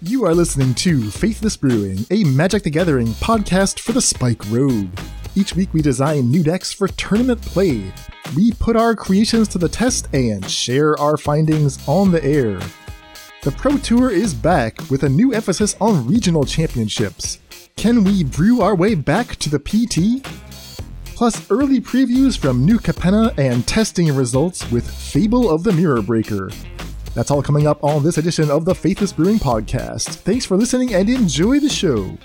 You are listening to Faithless Brewing, a Magic the Gathering podcast for the Spike Rogue. Each week we design new decks for tournament play. We put our creations to the test and share our findings on the air. The Pro Tour is back with a new emphasis on regional championships. Can we brew our way back to the PT? Plus, early previews from New Capenna and testing results with Fable of the Mirror Breaker. That's all coming up on this edition of the Faithless Brewing Podcast. Thanks for listening and enjoy the show.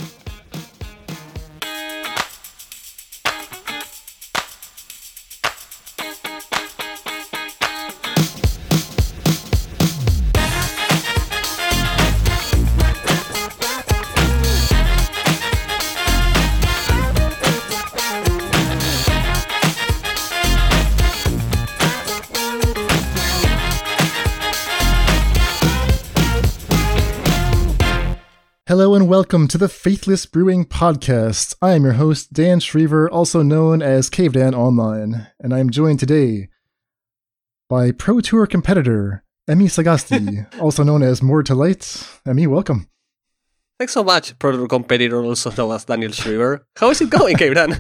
Welcome to the Faithless Brewing Podcast. I am your host, Dan Shriver, also known as Cave Dan Online, and I am joined today by Pro Tour competitor Emmy Sagasti, also known as More to Light. Emmy, welcome. Thanks so much, Pro Tour competitor, also known as Daniel Shriver. How is it going, Cave Dan?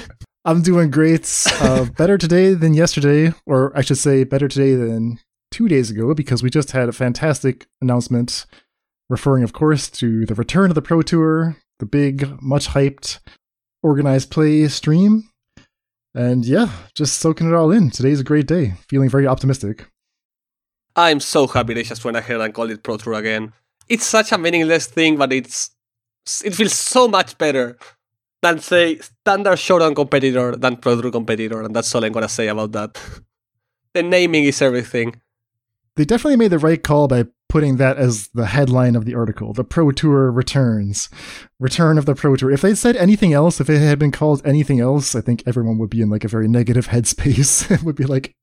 I'm doing great. Uh, better today than yesterday, or I should say, better today than two days ago, because we just had a fantastic announcement referring, of course, to the return of the Pro Tour, the big, much hyped, organized play stream. And yeah, just soaking it all in. Today's a great day. Feeling very optimistic. I'm so happy they just went ahead and called it Pro Tour again. It's such a meaningless thing, but it's it feels so much better than say standard showdown competitor than Pro Tour competitor, and that's all I'm gonna say about that. the naming is everything. They definitely made the right call by putting that as the headline of the article. The Pro Tour returns. Return of the Pro Tour. If they'd said anything else, if it had been called anything else, I think everyone would be in like a very negative headspace. it would be like,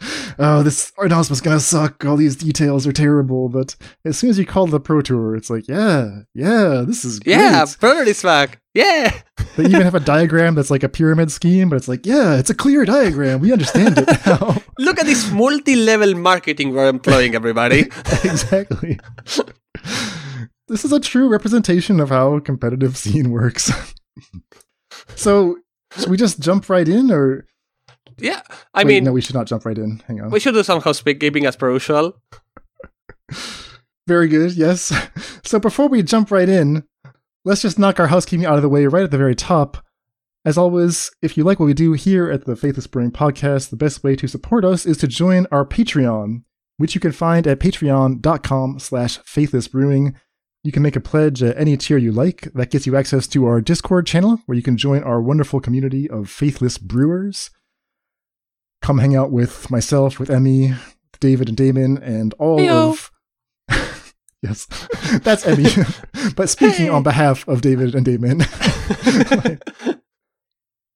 oh, this announcement's gonna suck. All these details are terrible. But as soon as you call the Pro Tour, it's like, yeah, yeah, this is great. Yeah, is back. Yeah. they even have a diagram that's like a pyramid scheme, but it's like, yeah, it's a clear diagram. We understand it now. Look at this multi-level marketing we're employing, everybody. exactly. this is a true representation of how a competitive scene works. so, should we just jump right in, or yeah? I Wait, mean, no, we should not jump right in. Hang on. we should do some housekeeping as per usual. Very good. Yes. So before we jump right in, let's just knock our housekeeping out of the way right at the very top. As always, if you like what we do here at the Faithless Brewing Podcast, the best way to support us is to join our Patreon, which you can find at patreon.com slash faithlessbrewing. You can make a pledge at any tier you like. That gets you access to our Discord channel, where you can join our wonderful community of faithless brewers. Come hang out with myself, with Emmy, David and Damon, and all Heyo. of Yes, that's Emmy. but speaking on behalf of David and Damon,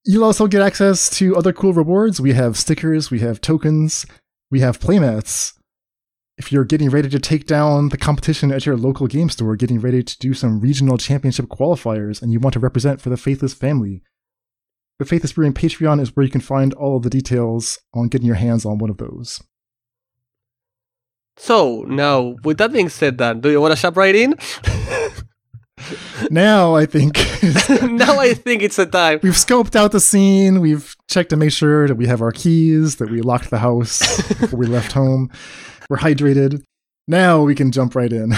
you'll also get access to other cool rewards. We have stickers, we have tokens, we have playmats. If you're getting ready to take down the competition at your local game store, getting ready to do some regional championship qualifiers, and you want to represent for the Faithless family, the Faithless Brewing Patreon is where you can find all of the details on getting your hands on one of those. So now, with that being said, Dan, do you want to jump right in? Now I think now I think it's the time. we've scoped out the scene. We've checked to make sure that we have our keys, that we locked the house before we left home. We're hydrated. Now we can jump right in.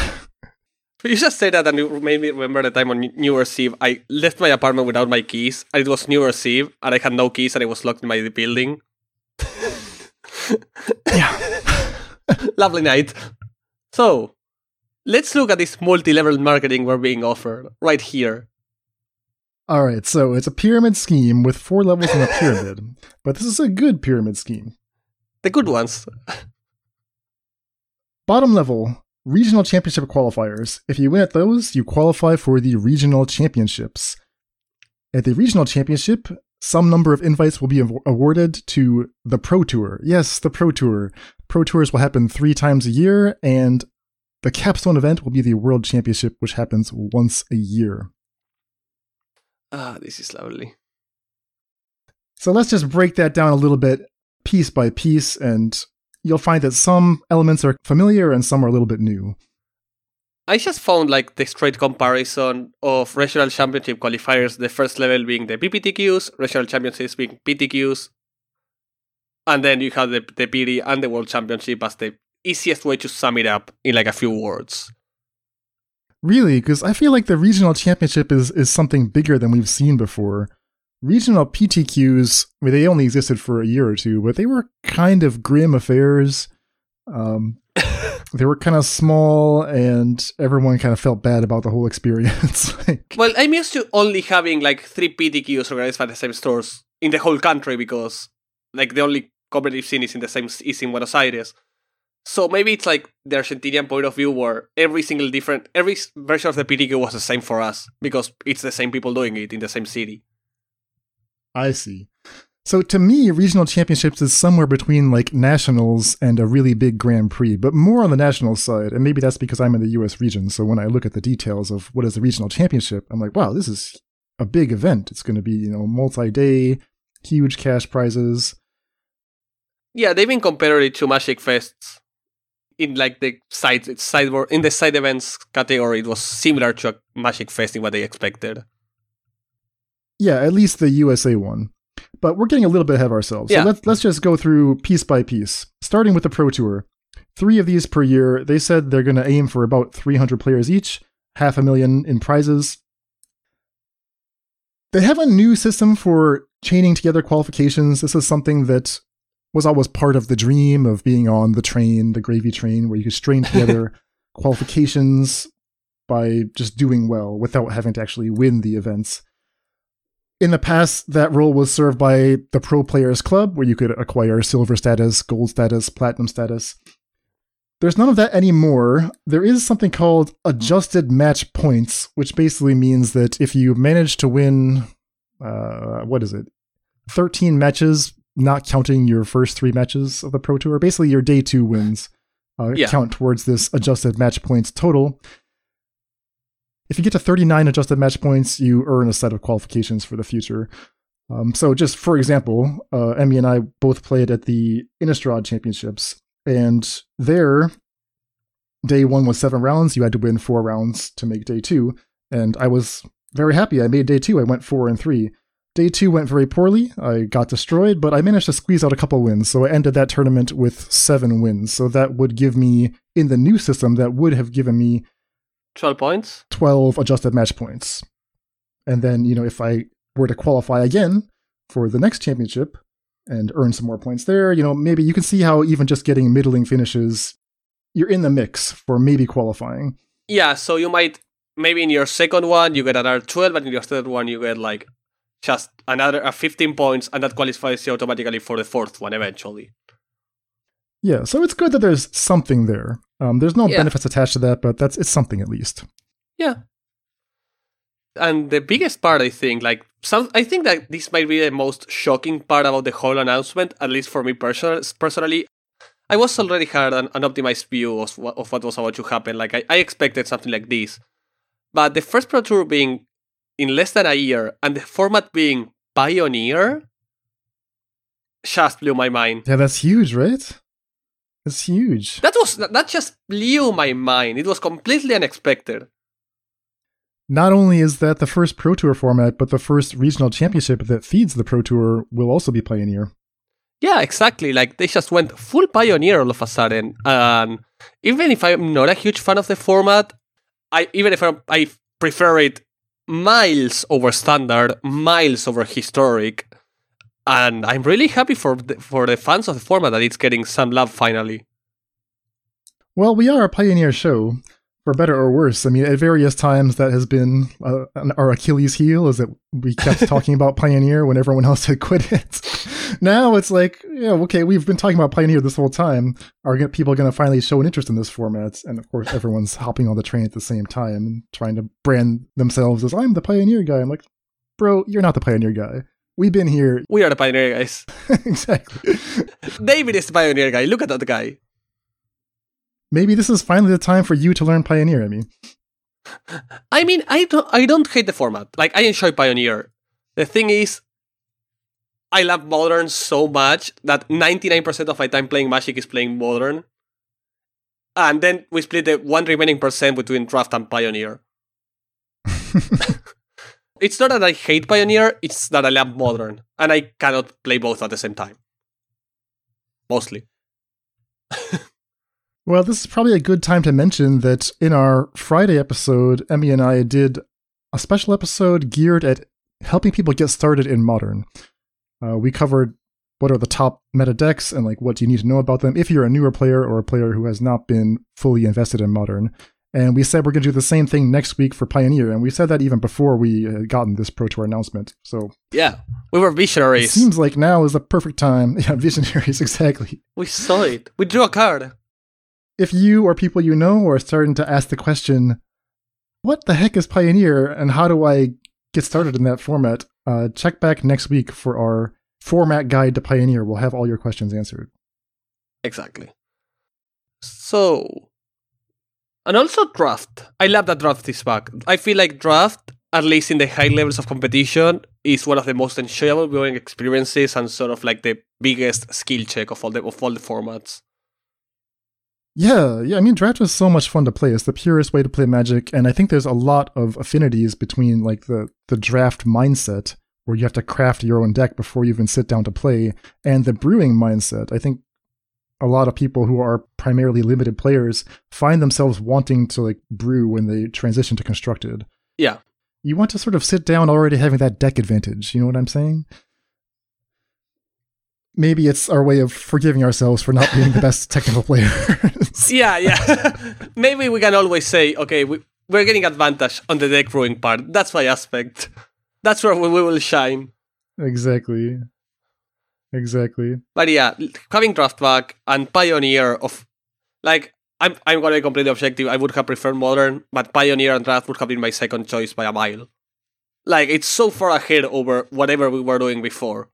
You just said that, and you made me remember the time on New Year's Eve. I left my apartment without my keys, and it was New Year's Eve, and I had no keys, and I was locked in my building. Yeah. Lovely night. So, let's look at this multi-level marketing we're being offered right here. All right. So it's a pyramid scheme with four levels in a pyramid, but this is a good pyramid scheme. The good ones. Bottom level, regional championship qualifiers. If you win at those, you qualify for the regional championships. At the regional championship, some number of invites will be awarded to the Pro Tour. Yes, the Pro Tour. Pro Tours will happen three times a year, and the capstone event will be the World Championship, which happens once a year. Ah, this is lovely. So let's just break that down a little bit, piece by piece, and you'll find that some elements are familiar and some are a little bit new. I just found like the straight comparison of regional championship qualifiers, the first level being the PPTQs, regional championships being PTQs, and then you have the, the PT and the world championship as the easiest way to sum it up in like a few words. Really? Because I feel like the regional championship is, is something bigger than we've seen before. Regional PTQs, I mean, they only existed for a year or two, but they were kind of grim affairs. Um, they were kind of small and everyone kind of felt bad about the whole experience. like, Well, I'm used to only having like three PTQs organized by the same stores in the whole country because like the only competitive scene is in the same is in Buenos Aires. So maybe it's like the Argentinian point of view where every single different every version of the PTQ was the same for us because it's the same people doing it in the same city. I see. So to me, regional championships is somewhere between like nationals and a really big Grand Prix, but more on the national side. And maybe that's because I'm in the US region. So when I look at the details of what is a regional championship, I'm like, wow, this is a big event. It's going to be, you know, multi-day, huge cash prizes. Yeah, they've been comparing it to Magic Fests in like the side sideboard in the side events category. It was similar to a Magic Fest in what they expected. Yeah, at least the USA one. But we're getting a little bit ahead of ourselves. Yeah. So let's let's just go through piece by piece. Starting with the Pro Tour. Three of these per year. They said they're going to aim for about 300 players each, half a million in prizes. They have a new system for chaining together qualifications. This is something that was always part of the dream of being on the train, the gravy train, where you could strain together qualifications by just doing well without having to actually win the events. In the past, that role was served by the Pro Players Club, where you could acquire silver status, gold status, platinum status. There's none of that anymore. There is something called adjusted match points, which basically means that if you manage to win, uh, what is it, 13 matches, not counting your first three matches of the Pro Tour, basically your day two wins uh, Yeah. count towards this adjusted match points total. If you get to 39 adjusted match points, you earn a set of qualifications for the future. Um, so, just for example, uh, Emmy and I both played at the Innistrad Championships, and there, day one was seven rounds. You had to win four rounds to make day two, and I was very happy. I made day two. I went four and three. Day two went very poorly. I got destroyed, but I managed to squeeze out a couple wins. So I ended that tournament with seven wins. So that would give me, in the new system, that would have given me 12 points? 12 adjusted match points. And then, you know, if I were to qualify again for the next championship and earn some more points there, you know, maybe you can see how even just getting middling finishes, you're in the mix for maybe qualifying. Yeah, so you might maybe in your second one you get another 12, but in your third one you get like just another uh, 15 points, and that qualifies you automatically for the fourth one eventually. Yeah, so it's good that there's something there. Um, there's no Yeah. benefits attached to that, but that's it's something at least. Yeah. And the biggest part, I think, like some, I think that this might be the most shocking part about the whole announcement, at least for me personal, personally. I was already had an, an optimized view of what, of what was about to happen. Like I, I expected something like this, but the first Pro Tour being in less than a year and the format being Pioneer just blew my mind. Yeah, that's huge, right? That's huge. That was that just blew my mind. It was completely unexpected. Not only is that the first Pro Tour format, but the first regional championship that feeds the Pro Tour will also be Pioneer. Yeah, exactly. Like they just went full pioneer all of a sudden. And even if I'm not a huge fan of the format, I even if I, I prefer it miles over standard, miles over historic, and I'm really happy for the, for the fans of the format that it's getting some love finally. Well, we are a Pioneer show, for better or worse. I mean, at various times that has been uh, an- our Achilles heel, is that we kept talking about Pioneer when everyone else had quit it. now it's like, yeah, okay, we've been talking about Pioneer this whole time. Are people going to finally show an interest in this format? And of course, everyone's hopping on the train at the same time and trying to brand themselves as I'm the Pioneer guy. I'm like, bro, you're not the Pioneer guy. We've been here We are the pioneer guys. exactly. David is the pioneer guy. Look at that guy. Maybe this is finally the time for you to learn Pioneer. I mean, I mean, I don't, I don't hate the format. Like, I enjoy Pioneer. The thing is, I love Modern so much that 99% of my time playing Magic is playing Modern. And then we split the one remaining percent between Draft and Pioneer. It's not that I hate Pioneer, it's that I love Modern, and I cannot play both at the same time. Mostly. well, this is probably a good time to mention that in our Friday episode, Emmy and I did a special episode geared at helping people get started in Modern. Uh, we covered what are the top meta decks and like what do you need to know about them if you're a newer player or a player who has not been fully invested in Modern. And we said we're going to do the same thing next week for Pioneer, and we said that even before we had gotten this Pro Tour announcement. So yeah, we were visionaries. seems like now is the perfect time. Yeah, visionaries exactly. We saw it. We drew a card. If you or people you know are starting to ask the question, "What the heck is Pioneer?" and how do I get started in that format? Uh, check back next week for our format guide to Pioneer. We'll have all your questions answered. Exactly. So and also draft. I love that draft is back. I feel like draft, at least in the high levels of competition, is one of the most enjoyable viewing experiences and sort of like the biggest skill check of all the of all the formats. Yeah, yeah. I mean, draft is so much fun to play. It's the purest way to play Magic, and I think there's a lot of affinities between like the the draft mindset, where you have to craft your own deck before you even sit down to play, and the brewing mindset. I think a lot of people who are primarily limited players find themselves wanting to like brew when they transition to constructed. Yeah. You want to sort of sit down already having that deck advantage. You know what I'm saying? Maybe it's our way of forgiving ourselves for not being the best technical players. yeah, yeah. Maybe we can always say, okay, we, we're getting advantage on the deck brewing part. That's my aspect. That's where we will shine. Exactly. Exactly. But yeah, having draft back and Pioneer of like I'm I'm gonna be completely objective. I would have preferred modern, but Pioneer and draft would have been my second choice by a mile. Like it's so far ahead over whatever we were doing before.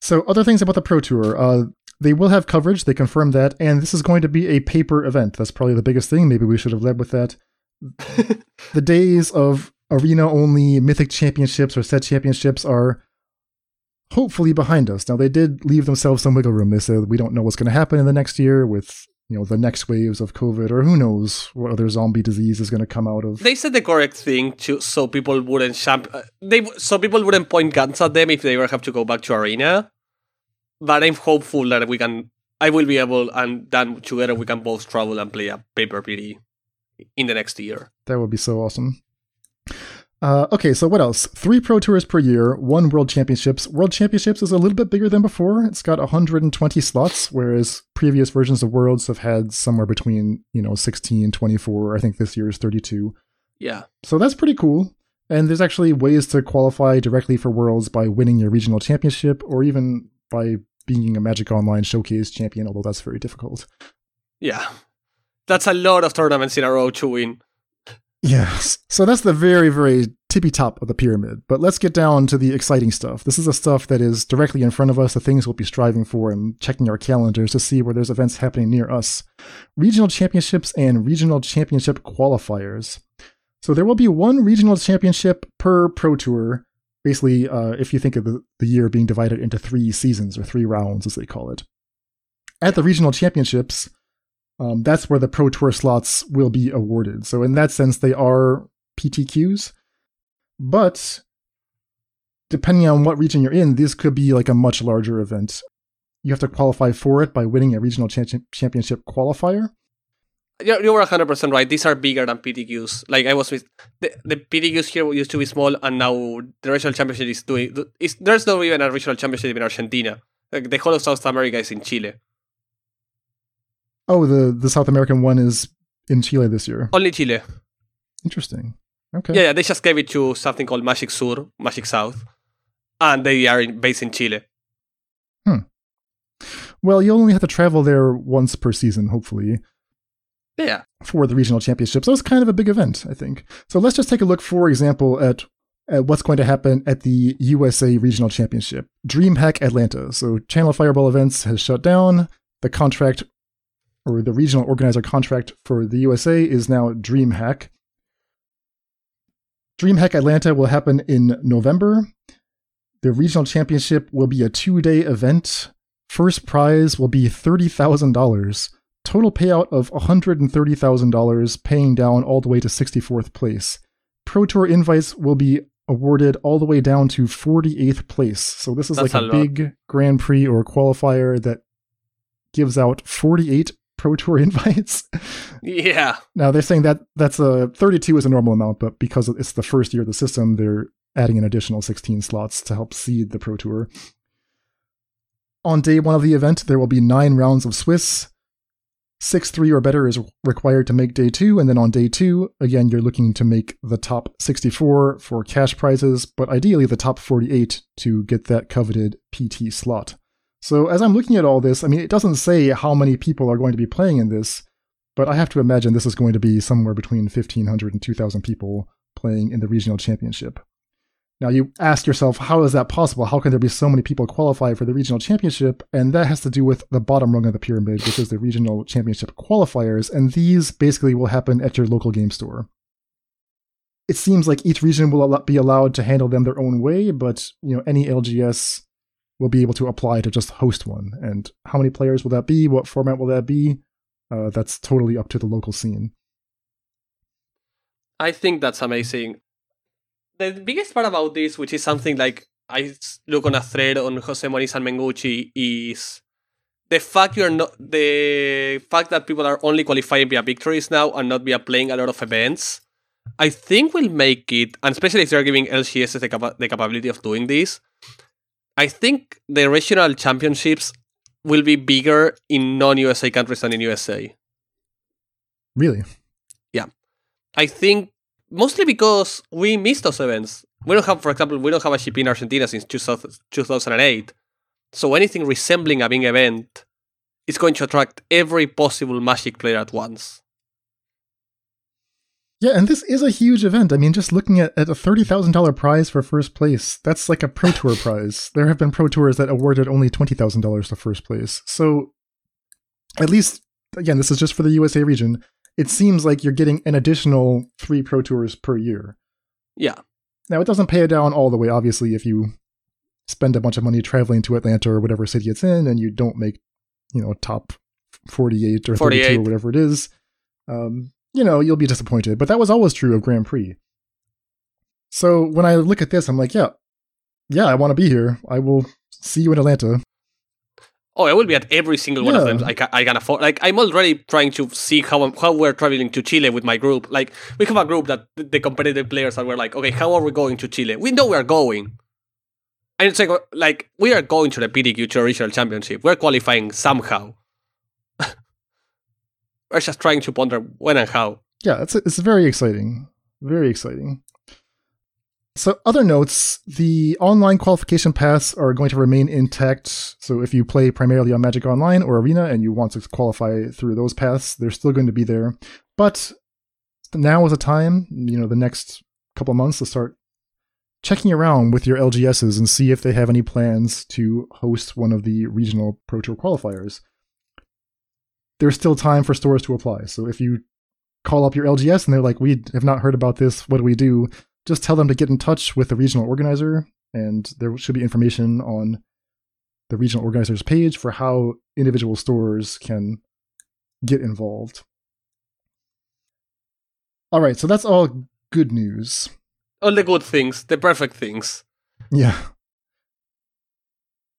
So other things about the Pro Tour, uh, they will have coverage. They confirmed that, and this is going to be a paper event. That's probably the biggest thing. Maybe we should have led with that. the days of arena only mythic championships or set championships are hopefully behind us. Now they did leave themselves some wiggle room. They said we don't know what's going to happen in the next year with you know the next waves of COVID or who knows what other zombie disease is going to come out of. They said the correct thing to so people wouldn't champ- uh, they so people wouldn't point guns at them if they ever have to go back to arena. But I'm hopeful that we can. I will be able, and then together we can both travel and play a paper PT in the next year. That would be so awesome. Uh, okay, so what else? Three Pro Tours per year, one World Championships. World Championships is a little bit bigger than before. It's got 120 slots, whereas previous versions of Worlds have had somewhere between, you know, 16, 24. I think this year is 32. Yeah. So that's pretty cool. And there's actually ways to qualify directly for Worlds by winning your regional championship or even by being a Magic Online Showcase champion, although that's very difficult. Yeah. That's a lot of tournaments in a row to win. Yes. So that's the very, very tippy top of the pyramid. But let's get down to the exciting stuff. This is the stuff that is directly in front of us, the things we'll be striving for and checking our calendars to see where there's events happening near us. Regional championships and regional championship qualifiers. So there will be one regional championship per pro tour. Basically, uh, if you think of the, the year being divided into three seasons or three rounds, as they call it. At the regional championships, um, that's where the Pro Tour slots will be awarded. So, in that sense, they are PTQs. But depending on what region you're in, this could be like a much larger event. You have to qualify for it by winning a regional championship qualifier. You were 100% right. These are bigger than PTQs. Like I was with the, the PTQs here used to be small, and now the regional championship is doing. Is, there's not even a regional championship in Argentina. Like the whole of South America is in Chile. Oh, the the South American one is in Chile this year. Only Chile. Interesting. Okay. Yeah, yeah, they just gave it to something called Magic Sur, Magic South, and they are in, based in Chile. Hmm. Well, you only have to travel there once per season, hopefully. Yeah. For the regional championships, so it's kind of a big event, I think. So let's just take a look, for example, at at what's going to happen at the USA Regional Championship. DreamHack Atlanta. So Channel Fireball Events has shut down. The contract or the regional organizer contract for the USA is now DreamHack. DreamHack Atlanta will happen in November. The regional championship will be a two day event. First prize will be $30,000 total payout of $130,000, paying down all the way to 64th place. Pro Tour invites will be awarded all the way down to 48th place. So this is That's like a, a big Grand Prix or qualifier that gives out 48 Pro Tour invites. Yeah. now they're saying that that's a 32 is a normal amount, but because it's the first year of the system, they're adding an additional 16 slots to help seed the Pro Tour. On day one of the event, there will be nine rounds of Swiss. Six three or better is required to make day two, and then on day two, again, you're looking to make the top 64 for cash prizes, but ideally the top 48 to get that coveted PT slot. So as I'm looking at all this, I mean, it doesn't say how many people are going to be playing in this, but I have to imagine this is going to be somewhere between 1,500 and 2,000 people playing in the regional championship. Now, you ask yourself, how is that possible? How can there be so many people qualify for the regional championship? And that has to do with the bottom rung of the pyramid, which is the regional championship qualifiers. And these basically will happen at your local game store. It seems like each region will be allowed to handle them their own way, but you know any LGS will be able to apply to just host one. And how many players will that be? What format will that be? Uh, that's totally up to the local scene. I think that's amazing. The biggest part about this, which is something like I look on a thread on Jose Moniz and Mengucci, is the fact you're not the fact that people are only qualifying via victories now and not via playing a lot of events. I think will make it, and especially if they're giving LGS the, capa- the capability of doing this. I think the regional championships will be bigger in non-USA countries than in USA. Really? Yeah. I think mostly because we missed those events. We don't have, for example, we don't have a GP in Argentina since 2000 2008. So anything resembling a big event is going to attract every possible Magic player at once. Yeah, and this is a huge event. I mean, just looking at, at a $30,000 prize for first place, that's like a Pro Tour prize. There have been Pro Tours that awarded only $20,000 to first place. So, at least, again, this is just for the USA region. It seems like you're getting an additional three Pro Tours per year. Yeah. Now, it doesn't pay it down all the way, obviously, if you spend a bunch of money traveling to Atlanta or whatever city it's in and you don't make, you know, top 48 or 32 or whatever it is. Um, you know, you'll be disappointed. But that was always true of Grand Prix. So when I look at this, I'm like, yeah, yeah, I want to be here. I will see you in Atlanta. Oh, I will be at every single one of them. I can, I can afford. Like, I'm already trying to see how I'm- how we're traveling to Chile with my group. Like, we have a group that the competitive players are. We're like, okay, how are we going to Chile? We know we're going, and it's like, like we are going to the PDQ regional championship. We're qualifying somehow. We're just trying to ponder when and how. Yeah, it's it's very exciting, very exciting. So, other notes: the online qualification paths are going to remain intact. So, if you play primarily on Magic Online or Arena and you want to qualify through those paths, they're still going to be there. But now is a time, you know, the next couple months to start checking around with your LGSs and see if they have any plans to host one of the regional Pro Tour qualifiers. There's still time for stores to apply. So, if you call up your LGS and they're like, we have not heard about this. What do we do? Just tell them to get in touch with the regional organizer, and there should be information on the regional organizer's page for how individual stores can get involved. All right, so that's all good news. All the good things, the perfect things. Yeah.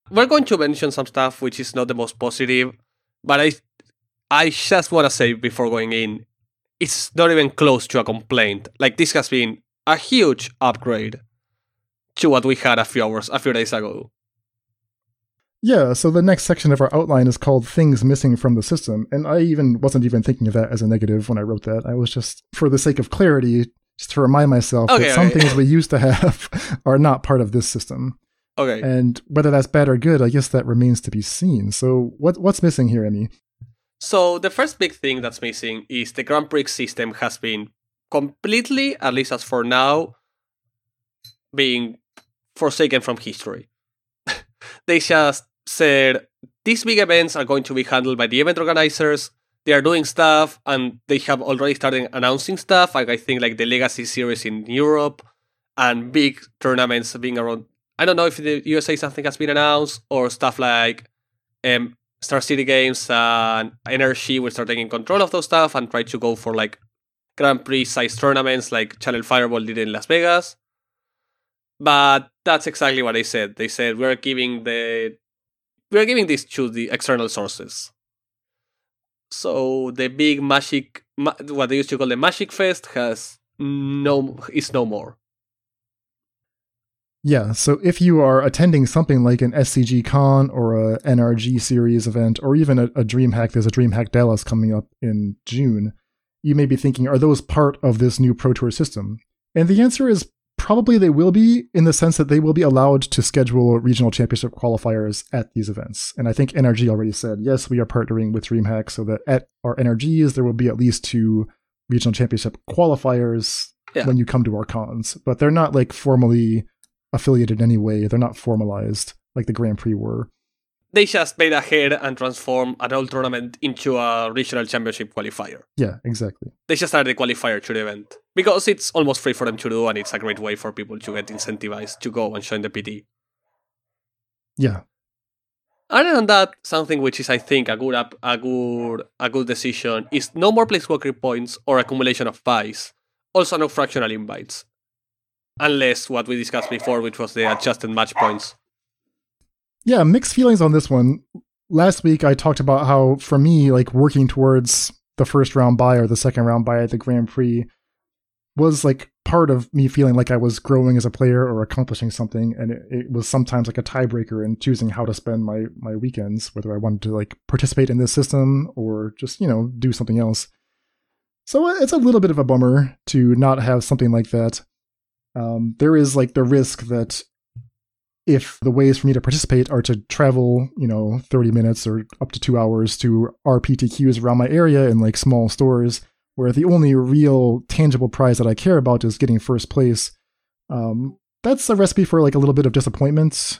we're going to mention some stuff which is not the most positive, but I I just want to say before going in, it's not even close to a complaint. Like this has been a huge upgrade to what we had a few hours, a few days ago. Yeah, so the next section of our outline is called Things Missing from the System, and I even wasn't even thinking of that as a negative when I wrote that. I was just, for the sake of clarity, just to remind myself Okay, that some things we used to have are not part of this system. Okay. And whether that's bad or good, I guess that remains to be seen. So what what's missing here, Emmy? So the first big thing that's missing is the Grand Prix system has been completely, at least as for now, being forsaken from history. they just said these big events are going to be handled by the event organizers. They are doing stuff and they have already started announcing stuff. Like I think like the Legacy series in Europe and big tournaments being around. I don't know if the USA something has been announced or stuff like um, Star City Games and NRG will start taking control of those stuff and try to go for like Grand Prix size tournaments like Channel Fireball did in Las Vegas. But that's exactly what they said. They said we're giving the we're giving this to the external sources. So the big Magic, what they used to call the Magic Fest, has no is no more. Yeah, so if you are attending something like an SCG Con or a NRG series event, or even a, a DreamHack, there's a DreamHack Dallas coming up in June, you may be thinking, are those part of this new Pro Tour system? And the answer is probably they will be in the sense that they will be allowed to schedule regional championship qualifiers at these events. And I think NRG already said, yes, we are partnering with DreamHack so that at our NRGs, there will be at least two regional championship qualifiers yeah. when you come to our cons. But they're not like formally affiliated in any way. They're not formalized like the Grand Prix were they just made ahead and transformed an old tournament into a regional championship qualifier. Yeah, exactly. They just added a qualifier to the event because it's almost free for them to do, and it's a great way for people to get incentivized to go and join the PT. Yeah. Other than that, something which is, I think, a good up, a good, a good decision is no more Planeswalker points or accumulation of buys. Also, no fractional invites, unless what we discussed before, which was the adjusted match points yeah, mixed feelings on this one. Last week I talked about how for me, like working towards the first round buy or the second round buy at the Grand Prix was like part of me feeling like I was growing as a player or accomplishing something, and it, it, was sometimes like a tiebreaker in choosing how to spend my my weekends, whether I wanted to like participate in this system or just you know do something else. So uh, it's a little bit of a bummer to not have something like that. Um, there is like the risk that if the ways for me to participate are to travel, you know, 30 minutes or up to two hours to RPTQs around my area in like small stores, where the only real tangible prize that I care about is getting first place, um, that's a recipe for like a little bit of disappointment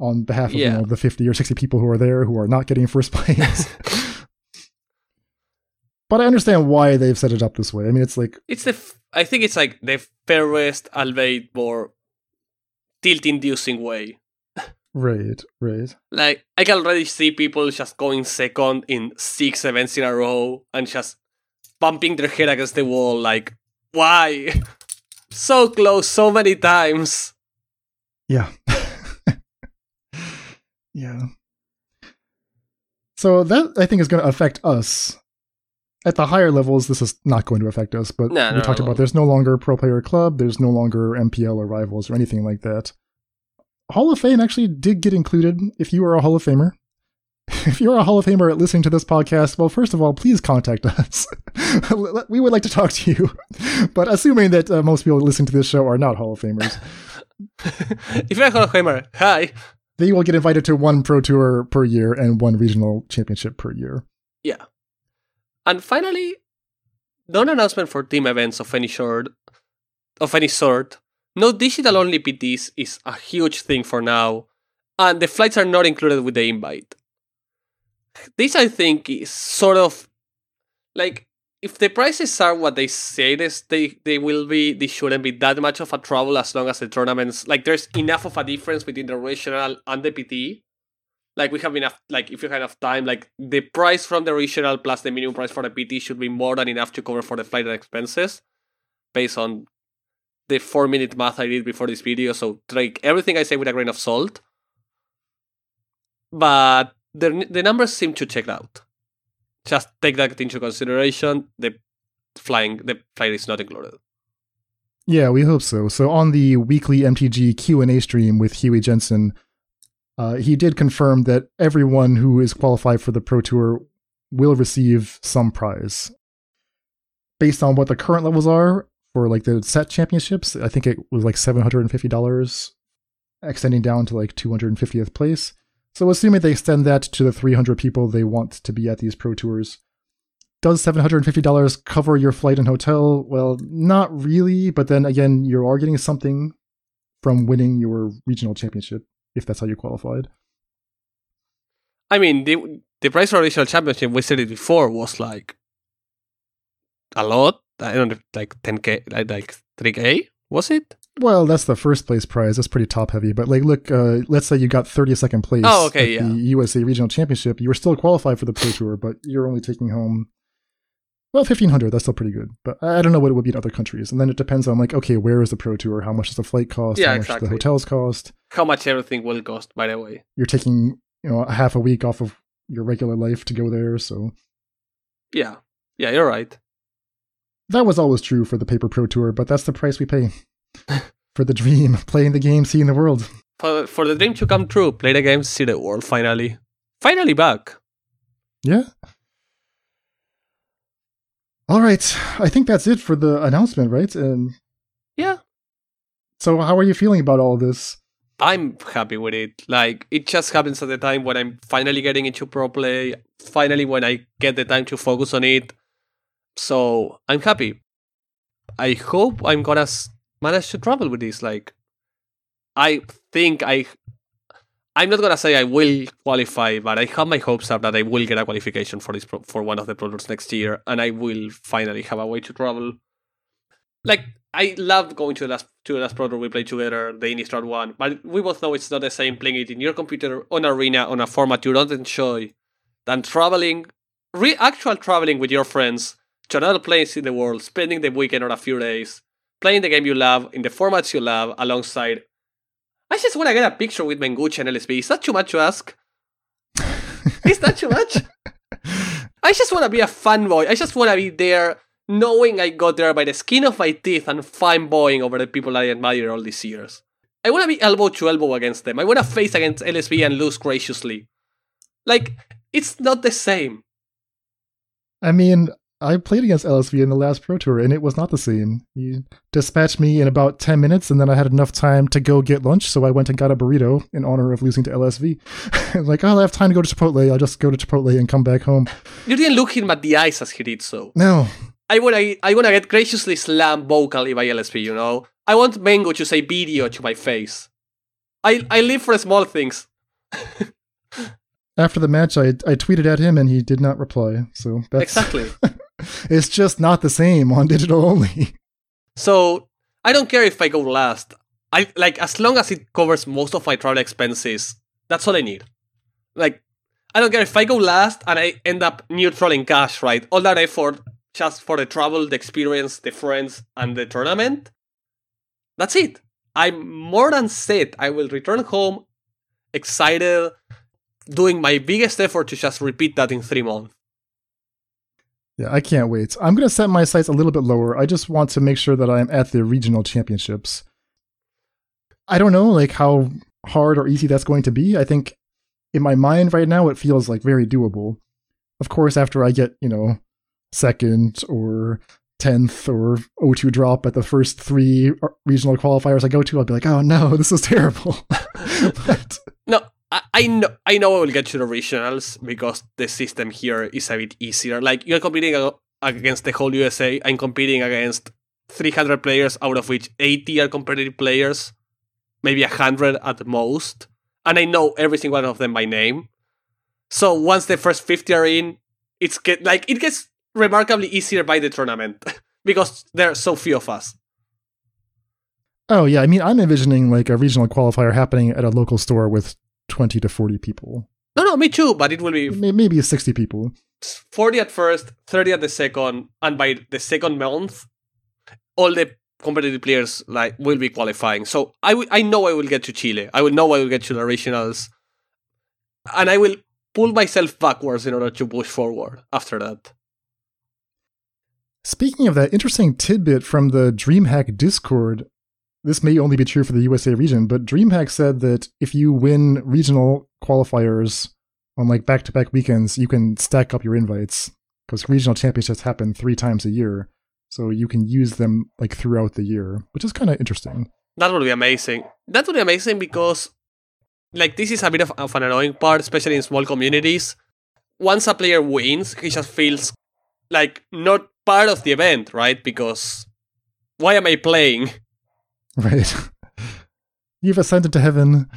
on behalf of yeah. you know, the 50 or 60 people who are there who are not getting first place. but I understand why they've set it up this way. I mean, it's like it's the f- I think it's like the fairest, albeit more tilt inducing way. Right, right. Like I can already see people just going second in six events in a row and just bumping their head against the wall like why? so close so many times. Yeah. yeah. So that I think is going to affect us. At the higher levels, this is not going to affect us, but we talked no. about there's no longer pro player club, there's no longer MPL or rivals or anything like that. Hall of Fame actually did get included if you are a Hall of Famer. If you're a Hall of Famer listening to this podcast, well, first of all, please contact us. we would like to talk to you. But assuming that uh, most people listening to this show are not Hall of Famers, if you're a Hall of Famer, hi. They will get invited to one Pro Tour per year and one regional championship per year. Yeah. And finally, no announcement for team events of any sort, of any sort no digital only PTs is a huge thing for now, and the flights are not included with the invite. This, I think, is sort of like if the prices are what they say this they, they will be they shouldn't be that much of a trouble as long as the tournaments like there's enough of a difference between the regional and the PT. Like we have enough like if you have enough time, like the price from the regional plus the minimum price for the PT should be more than enough to cover for the flight and expenses based on the four minute math I did before this video, so take everything I say with a grain of salt. But the, the numbers seem to check out. Just take that into consideration. The flying the flight is not included. Yeah, we hope so. So on the weekly MTG Q and A stream with Huey Jensen, uh, he did confirm that everyone who is qualified for the Pro Tour will receive some prize. Based on what the current levels are, for like the set championships. I think it was like seven hundred and fifty dollars, extending down to like two hundred and fiftieth place. So assuming they extend that to the three hundred people they want to be at these pro tours, does seven hundred and fifty dollars cover your flight and hotel? Well, not really. But then again, you are getting something from winning your regional championship if that's how you qualified. I mean, the the price for regional championship we said it before was like a lot I don't know, like 10k, like, like 3k, was it? Well, that's the first place prize. That's pretty top heavy. But like, look, uh, let's say you got 32nd place Oh, okay, yeah. the USA Regional Championship. You were still qualified for the Pro Tour, but you're only taking home well 1500. That's still pretty good. But I don't know what it would be in other countries. And then it depends on like, okay, where is the Pro Tour? How much does the flight cost? Yeah, how much exactly. the hotels cost? How much everything will cost, by the way. You're taking you know a half a week off of your regular life to go there. So Yeah. Yeah, you're right. that was always true for the Paper Pro Tour. But that's the price we pay for the dream, playing the game, seeing the world. For, for the dream to come true, play the game, see the world finally. Finally back. Yeah. All right. I think that's it for the announcement, right? And Yeah. so, how are you feeling about all this? I'm happy with it. Like it just happens at the time when I'm finally getting into pro play, finally when I get the time to focus on it. So I'm happy. I hope I'm gonna manage to travel with this. Like, I think I, I'm not gonna say I will qualify, but I have my hopes up that I will get a qualification for this pro- for one of the Pro Tours next year, and I will finally have a way to travel. Like I loved going to the last to the last Pro Tour we played together, the Innistrad one, but we both know it's not the same playing it in your computer on arena on a format you don't enjoy than traveling, re actual traveling with your friends to another place in the world, spending the weekend or a few days, playing the game you love in the formats you love alongside. I just want to get a picture with Mengucci and LSV. Is that too much to ask? Is that too much? I just want to be a fanboy. I just want to be there, knowing I got there by the skin of my teeth and fanboying over the people I admire all these years. I want to be elbow to elbow against them. I want to face against LSV and lose graciously. Like, it's not the same. I mean, I played against LSV in the last Pro Tour, and it was not the same. You dispatched me in about 10 minutes, and then I had enough time to go get lunch, so I went and got a burrito in honor of losing to LSV. like, oh, I have time to go to Chipotle. I'll just go to Chipotle and come back home. You didn't look him at the eyes as he did so. No. I wanna, I wanna get graciously slammed vocally by LSV, you know? I want Mango to say video to my face. I, I live for small things. After the match, I, I tweeted at him, and he did not reply. So that's Exactly. it's just not the same on digital only. So I don't care if I go last. I like as long as it covers most of my travel expenses. That's all I need. Like I don't care if I go last and I end up neutral in cash, right? All that effort just for the travel, the experience, the friends, and the tournament. That's it. I'm more than set. I will return home excited, doing my biggest effort to just repeat that in three months. Yeah, I can't wait. I'm going to set my sights a little bit lower. I just want to make sure that I'm at the regional championships. I don't know like how hard or easy that's going to be. I think in my mind right now it feels like very doable. Of course, after I get, you know, second or 10th or O2 drop at the first three regional qualifiers I go to, I'll be like, oh no, this is terrible. but No, I, know I know I will get to the regionals because the system here is a bit easier. Like you're competing against the whole USA. I'm competing against 300 players, out of which 80 are competitive players, maybe 100 at most, and I know every single one of them by name. So once the first 50 are in, it's get like it gets remarkably easier by the tournament because there are so few of us. oh yeah, I mean, I'm envisioning like a regional qualifier happening at a local store with 20 to 40 people. No, no, me too, but it will be Maybe 60 people. 40 at first, 30 at the second, and by the second month, all the competitive players like will be qualifying. So I I know I will get to Chile. I will know I will get to the regionals, and I will pull myself backwards in order to push forward after that. Speaking of that interesting tidbit from the DreamHack Discord, this may only be true for the USA region, but DreamHack said that if you win regional qualifiers on like back to back weekends, you can stack up your invites because regional championships happen three times a year. So you can use them like throughout the year, which is kind of interesting. That would be amazing. That would be amazing because, like, this is a bit of, of an annoying part, especially in small communities. Once a player wins, he just feels like not part of the event, right? Because why am I playing? Right. You've ascended to heaven.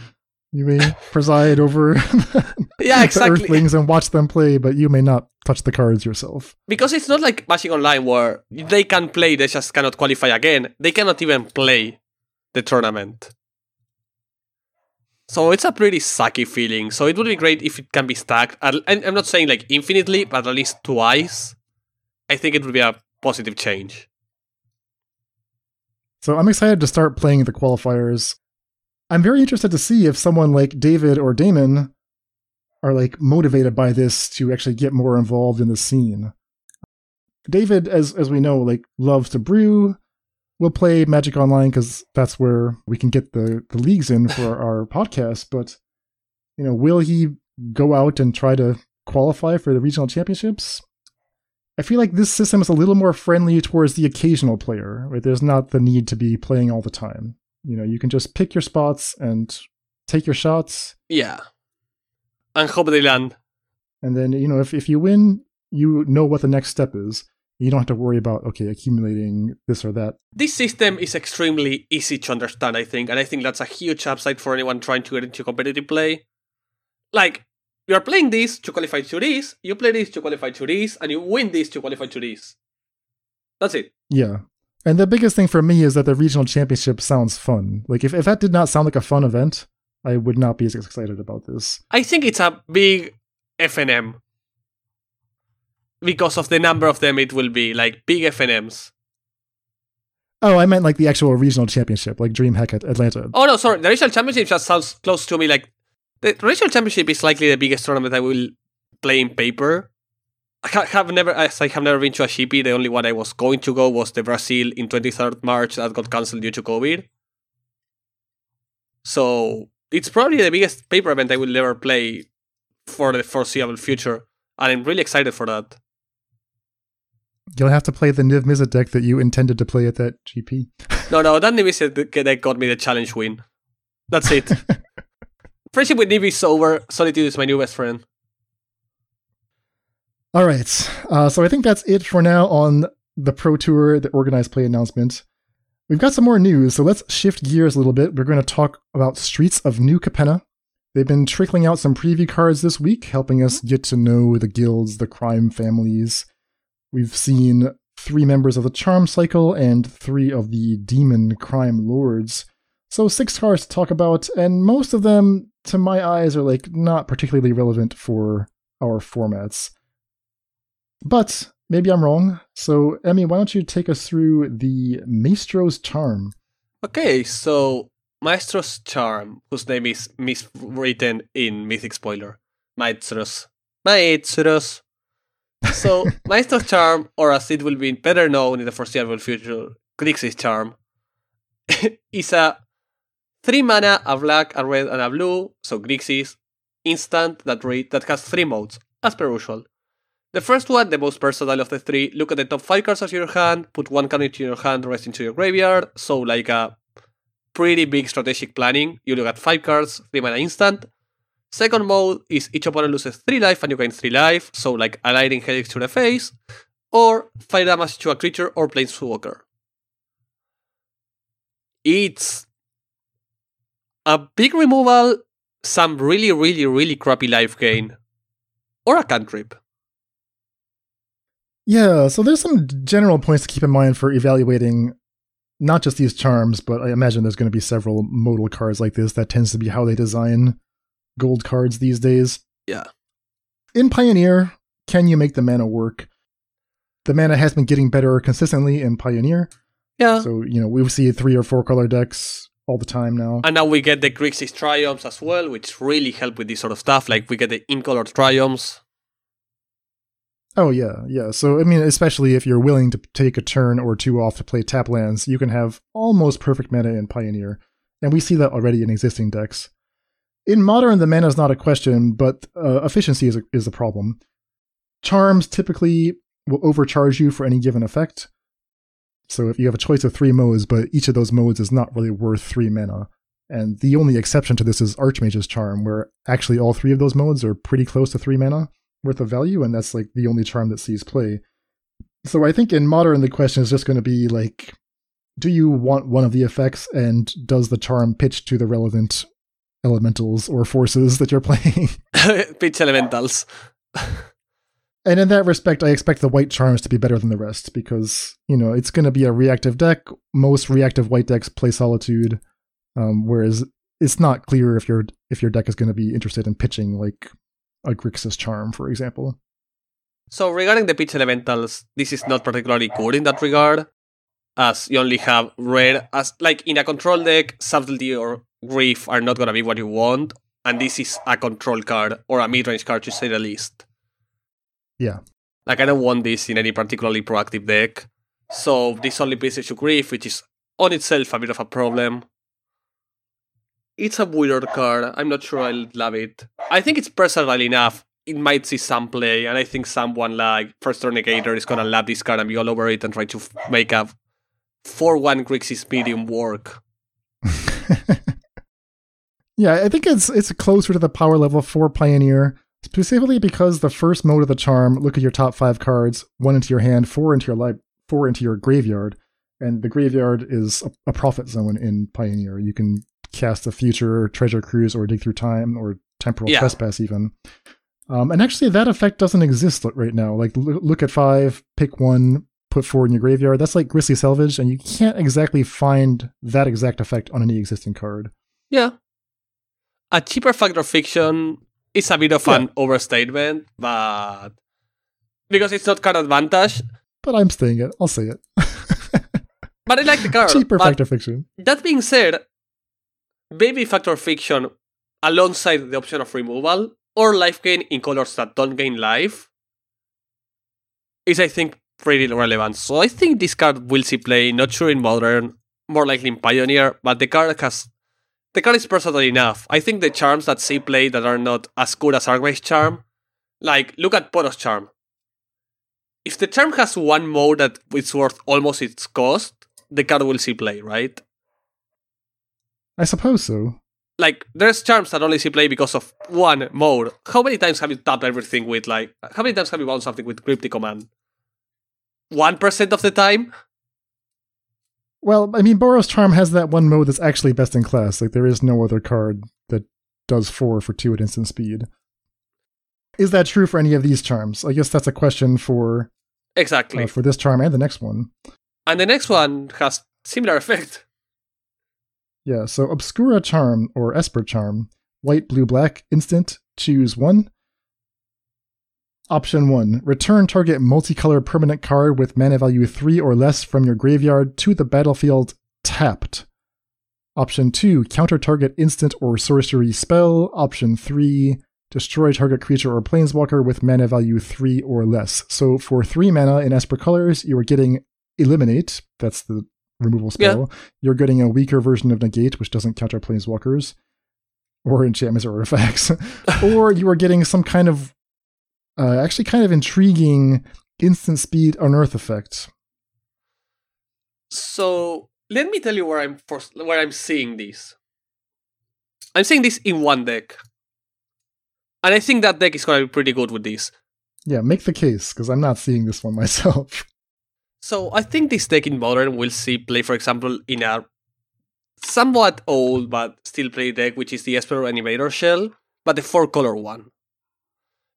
You may preside over Yeah, the exactly. earthlings and watch them play, but you may not touch the cards yourself. because it's not like Magic Online where they can play, they just cannot qualify again. They cannot even play. the tournament. So it's a pretty sucky feeling. So it would be great if it can be stacked. And I'm not saying like infinitely, but at least twice. I think it would be a positive change. So I'm excited to start playing the qualifiers. I'm very interested to see if someone like David or Damon are like motivated by this to actually get more involved in the scene. David, as as we know, like loves to brew. We'll play Magic Online because that's where we can get the, the leagues in for our podcast. But you know, will he go out and try to qualify for the regional championships? I feel like this system is a little more friendly towards the occasional player. Right? There's not the need to be playing all the time. You know, you can just pick your spots and take your shots. Yeah. And hope they land. And then, you know, if, if you win, you know what the next step is. You don't have to worry about, okay, accumulating this or that. This system is extremely easy to understand, I think, and I think that's a huge upside for anyone trying to get into competitive play. Like, you're playing this to qualify to this, you play this to qualify to this, and you win this to qualify to this. That's it. Yeah. And the biggest thing for me is that the regional championship sounds fun. Like, if, if that did not sound like a fun event, I would not be as excited about this. I think it's a big FNM because of the number of them it will be like big FNMs. Oh, I meant like the actual regional championship, like DreamHack at Atlanta. Oh no, sorry. The regional championship just sounds close to me. Like the regional championship is likely the biggest tournament I will play in paper. I have never, as I have never been to a GP. The only one I was going to go was the Brazil in 23rd March that got cancelled due to COVID. So it's probably the biggest paper event I will ever play for the foreseeable future, and I'm really excited for that. You'll have to play the Niv Mizzet deck that you intended to play at that GP. no, no, that Niv Mizzet deck got me the challenge win. That's it. Friendship with Niv is over. Solitude is my new best friend. All right. Uh, so I think that's it for now on the Pro Tour, the organized play announcement. We've got some more news, so let's shift gears a little bit. We're going to talk about Streets of New Capenna. They've been trickling out some preview cards this week, helping us get to know the guilds, the crime families, We've seen three members of the Charm Cycle and three of the Demon Crime Lords. So six cards to talk about, and most of them, to my eyes, are like not particularly relevant for our formats. But maybe I'm wrong. So Emmy, why don't you take us through the Maestro's Charm? Okay, so Maestro's Charm, whose name is miswritten in Mythic Spoiler. Maestros. Maestros. So, Maestro's Charm, or as it will be better known in the foreseeable future, Grixis Charm, is a 3 mana, a black, a red, and a blue, so Grixis, instant that read that has 3 modes, as per usual. The first one, the most versatile of the three, look at the top 5 cards of your hand, put one card into your hand, rest into your graveyard, so like a pretty big strategic planning. You look at 5 cards, 3 mana instant, Second mode is each opponent loses 3 life and you gain 3 life, so like a lightning helix to the face, or 5 damage to a creature or planeswalker. It's a big removal, some really, really, really crappy life gain, or a cantrip. Yeah, so there's some general points to keep in mind for evaluating not just these charms, but I imagine there's going to be several modal cards like this. That tends to be how they design gold cards these days. Yeah. In Pioneer, can you make the mana work? The mana has been getting better consistently in Pioneer. Yeah. So, you know, we see three or four color decks all the time now. And now we get the Grixis Triomes as well, which really help with this sort of stuff. Like we get the in-color Triomes. Oh yeah, yeah. So I mean, especially if you're willing to take a turn or two off to play tap lands, you can have almost perfect mana in Pioneer, and we see that already in existing decks. In modern, the mana is not a question, but uh, efficiency is a, is a problem. Charms typically will overcharge you for any given effect. So if you have a choice of three modes, but each of those modes is not really worth three mana. And the only exception to this is Archmage's Charm, where actually all three of those modes are pretty close to three mana worth of value, and that's like the only charm that sees play. So I think in modern the question is just going to be like, do you want one of the effects, and does the charm pitch to the relevant elementals or forces that you're playing. Pitch elementals. and in that respect, I expect the white charms to be better than the rest because, you know, it's going to be a reactive deck. Most reactive white decks play Solitude. Um, whereas it's not clear if your if your deck is going to be interested in pitching like a Grixis Charm, for example. So regarding the pitch elementals, this is not particularly good in that regard, as you only have red as like in a control deck, subtlety or grief are not gonna be what you want, and this is a control card or a mid-range card to say the least. Yeah. Like I don't want this in any particularly proactive deck. So this only plays to grief, which is on itself a bit of a problem. It's a weird card. I'm not sure I'll love it. I think it's personal enough. It might see some play, and I think someone like First Turn Negator is gonna love this card and be all over it and try to f- make a 4 1 Grixis medium work. yeah, I think it's it's closer to the power level for Pioneer, specifically because the first mode of the charm, look at your top five cards, one into your hand, four into your li- four into your graveyard, and the graveyard is a, a profit zone in Pioneer. You can cast a future treasure cruise or dig through time or temporal Yeah. trespass even. Um, and actually, that effect doesn't exist right now. Like, look, look at five, pick one, put four in your graveyard. That's like Grisly Salvage, and you can't exactly find that exact effect on any existing card. Yeah. A cheaper Fact or Fiction is a bit of an overstatement, but because it's not card advantage. But I'm saying it. I'll say it. But I like the card. Cheaper Fact or Fiction. That being said, baby Fact or Fiction alongside the option of removal or life gain in colors that don't gain life is I think pretty relevant. So I think this card will see play, not sure in modern, more likely in pioneer, but the card has the card is versatile enough. I think the charms that see play that are not as good as Archmage's charm, like look at Boros charm. If the charm has one mode that is worth almost its cost, the card will see play, right? I suppose so. like there's charms that only see play because of one mode. How many times have you tapped everything with like how many times have you bound something with cryptic command? One percent of the time? Well, I mean, Boros Charm has that one mode that's actually best in class. Like, there is no other card that does four for two at instant speed. Is that true for any of these charms? I guess that's a question for Exactly. uh, for this charm and the next one. and the next one has similar effect. Yeah, so Obscura Charm or Esper Charm, white, blue, black, instant, choose one. Option 1 Return target multicolor permanent card with mana value 3 or less from your graveyard to the battlefield tapped. Option 2 Counter target instant or sorcery spell. Option 3 Destroy target creature or planeswalker with mana value 3 or less. So for 3 mana in Esper colors, you are getting Eliminate. That's the removal Yeah. spell. You're getting a weaker version of Negate, which doesn't counter planeswalkers or enchantments or artifacts. or you are getting some kind of uh, actually kind of intriguing instant speed unearth effect. So let me tell you where I'm first, where I'm seeing this. I'm seeing this in one deck. And I think that deck is gonna be pretty good with this. Yeah, make the case because I'm not seeing this one myself. So I think this deck in modern will see play, for example, in a somewhat old but still play deck, which is the Esper Animator Shell, but the four color one.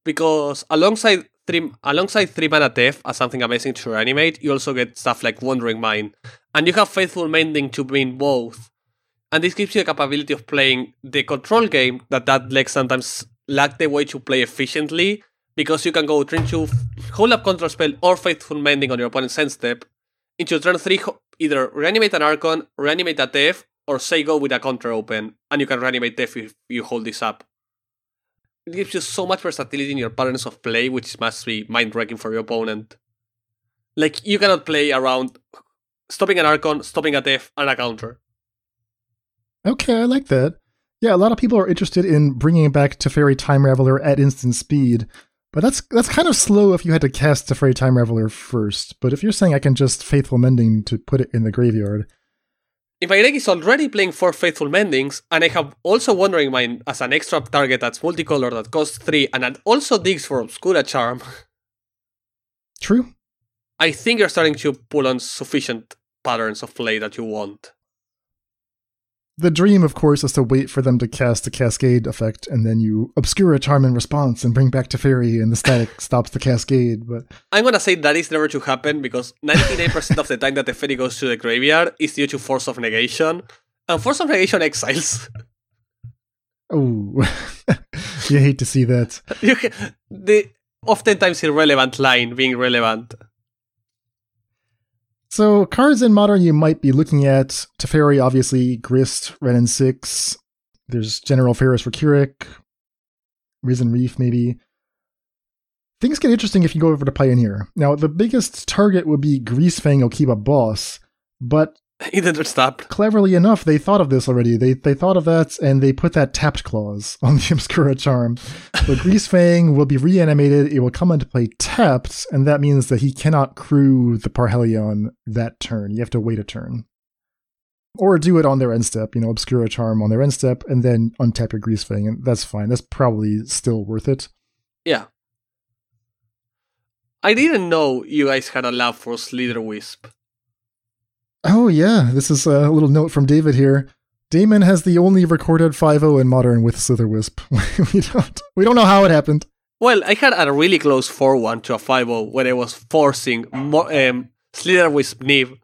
Because alongside three alongside three mana Theft as something amazing to animate, you also get stuff like Wandering Mind, and you have Faithful Mending to mean both. And this gives you the capability of playing the control game that that deck sometimes lack the way to play efficiently because you can go turn two, hold up control spell or faithful mending on your opponent's end step. Into turn three, either reanimate an Archon, reanimate a Def, or say go with a counter open, and you can reanimate Def if you hold this up. It gives you so much versatility in your patterns of play, which must be mind wrecking for your opponent. Like you cannot play around stopping an Archon, stopping a Death, and a counter. Okay, I like that. Yeah, a lot of people are interested in bringing back Teferi Time Raveler at instant speed, but that's that's kind of slow if you had to cast Teferi Time Raveler first. But if you're saying I can just Faithful Mending to put it in the graveyard, If my deck is already playing four Faithful Mendings, and I have also Wandering Mind as an extra target that's multicolor that costs 3, and that also digs for Obscura Charm, true. I think you're starting to pull on sufficient patterns of play that you want. The dream, of course, is to wait for them to cast the Cascade effect, and then you Obscura Charm in response and bring back Teferi, and the static stops the Cascade. But I'm gonna say that is never to happen because 99% of the time that Teferi goes to the graveyard is due to Force of Negation, And Force of Negation exiles. Oh, you hate to see that. You can, the oftentimes irrelevant line being relevant. So cards in modern you might be looking at Teferi, obviously, Grist, Renin Six. There's General Ferrous Rokiric, Risen Reef, maybe. Things get interesting if you go over to Pioneer. Now, the biggest target would be Greasefang Okiba Boss, but He didn't stop. cleverly enough, they thought of this already. They they thought of that and they put that tapped clause on the Obscura charm. The Grease Fang will be reanimated. It will come into play tapped, and that means that he cannot crew the Parhelion that turn. You have to wait a turn. Or do it on their end step, you know, Obscura charm on their end step, and then untap your Grease Fang, and that's fine. That's probably still worth it. Yeah. I didn't know you guys had a love for Slither Wisp. Oh yeah, this is a little note from David here. Damon has the only recorded 5-0 in modern with Slitherwisp. we don't we don't know how it happened. Well, I had a really close 4 1 to a 5 0 when I was forcing more, um, Slither Wisp Neve,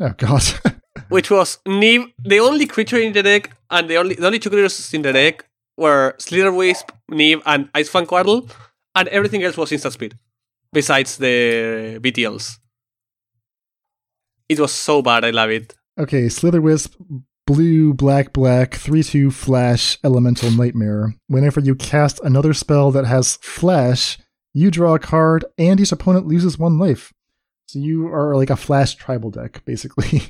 Oh god. which was Neve, the only creature in the deck, and the only the only two creatures in the deck were Slither Wisp, Neve, and Ice-Fang Coatl, and everything else was instant speed, besides the BTLs. It was so bad, I love it. okay, Slitherwisp, blue, black, black, 3-2 flash, elemental nightmare. Whenever you cast another spell that has flash, you draw a card and each opponent loses one life. So you are like a flash tribal deck, basically.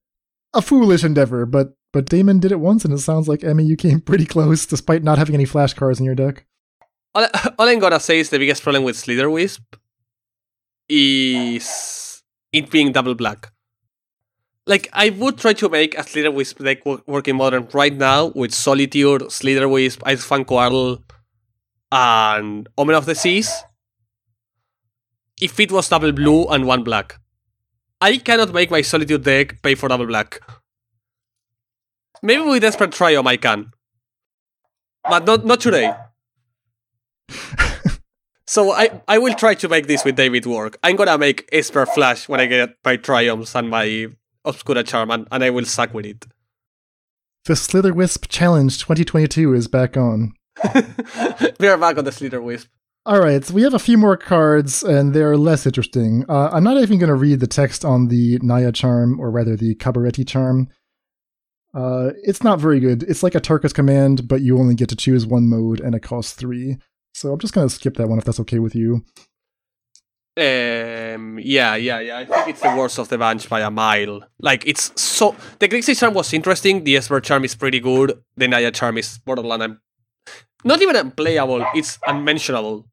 a foolish endeavor, but but Damon did it once and it sounds like Emmy you came pretty close despite not having any flash cards in your deck. All, all I'm gonna say is the biggest problem with Slither Wisp is it being double black. Like, I would try to make a Slither Wisp deck wo- working modern right now with Solitude, Slither Wisp, Ice-Fang Coatl, and Omen of the Seas. If it was double blue and one black. I cannot make my Solitude deck pay for double black. Maybe with Desperate Triumph I can. But not, not today. So I, I will try to make this with David work. I'm gonna make Esper Flash when I get my Triomes and my Obscura Charm, and, and I will suck with it. The Slitherwisp Challenge 2022 is back on. we are back on the Slither Wisp. All right, so we have a few more cards, and they're less interesting. Uh, I'm not even going to read the text on the Naya charm, or rather the Cabaretti charm. Uh, it's not very good. It's like Atarka's command, but you only get to choose one mode, and it costs three. So I'm just going to skip that one if that's okay with you. Um, yeah, yeah, yeah. I think it's the worst of the bunch by a mile. Like it's so the Grixis charm was interesting. The Esper charm is pretty good. The Naya charm is borderline. un- Not even unplayable. It's unmentionable.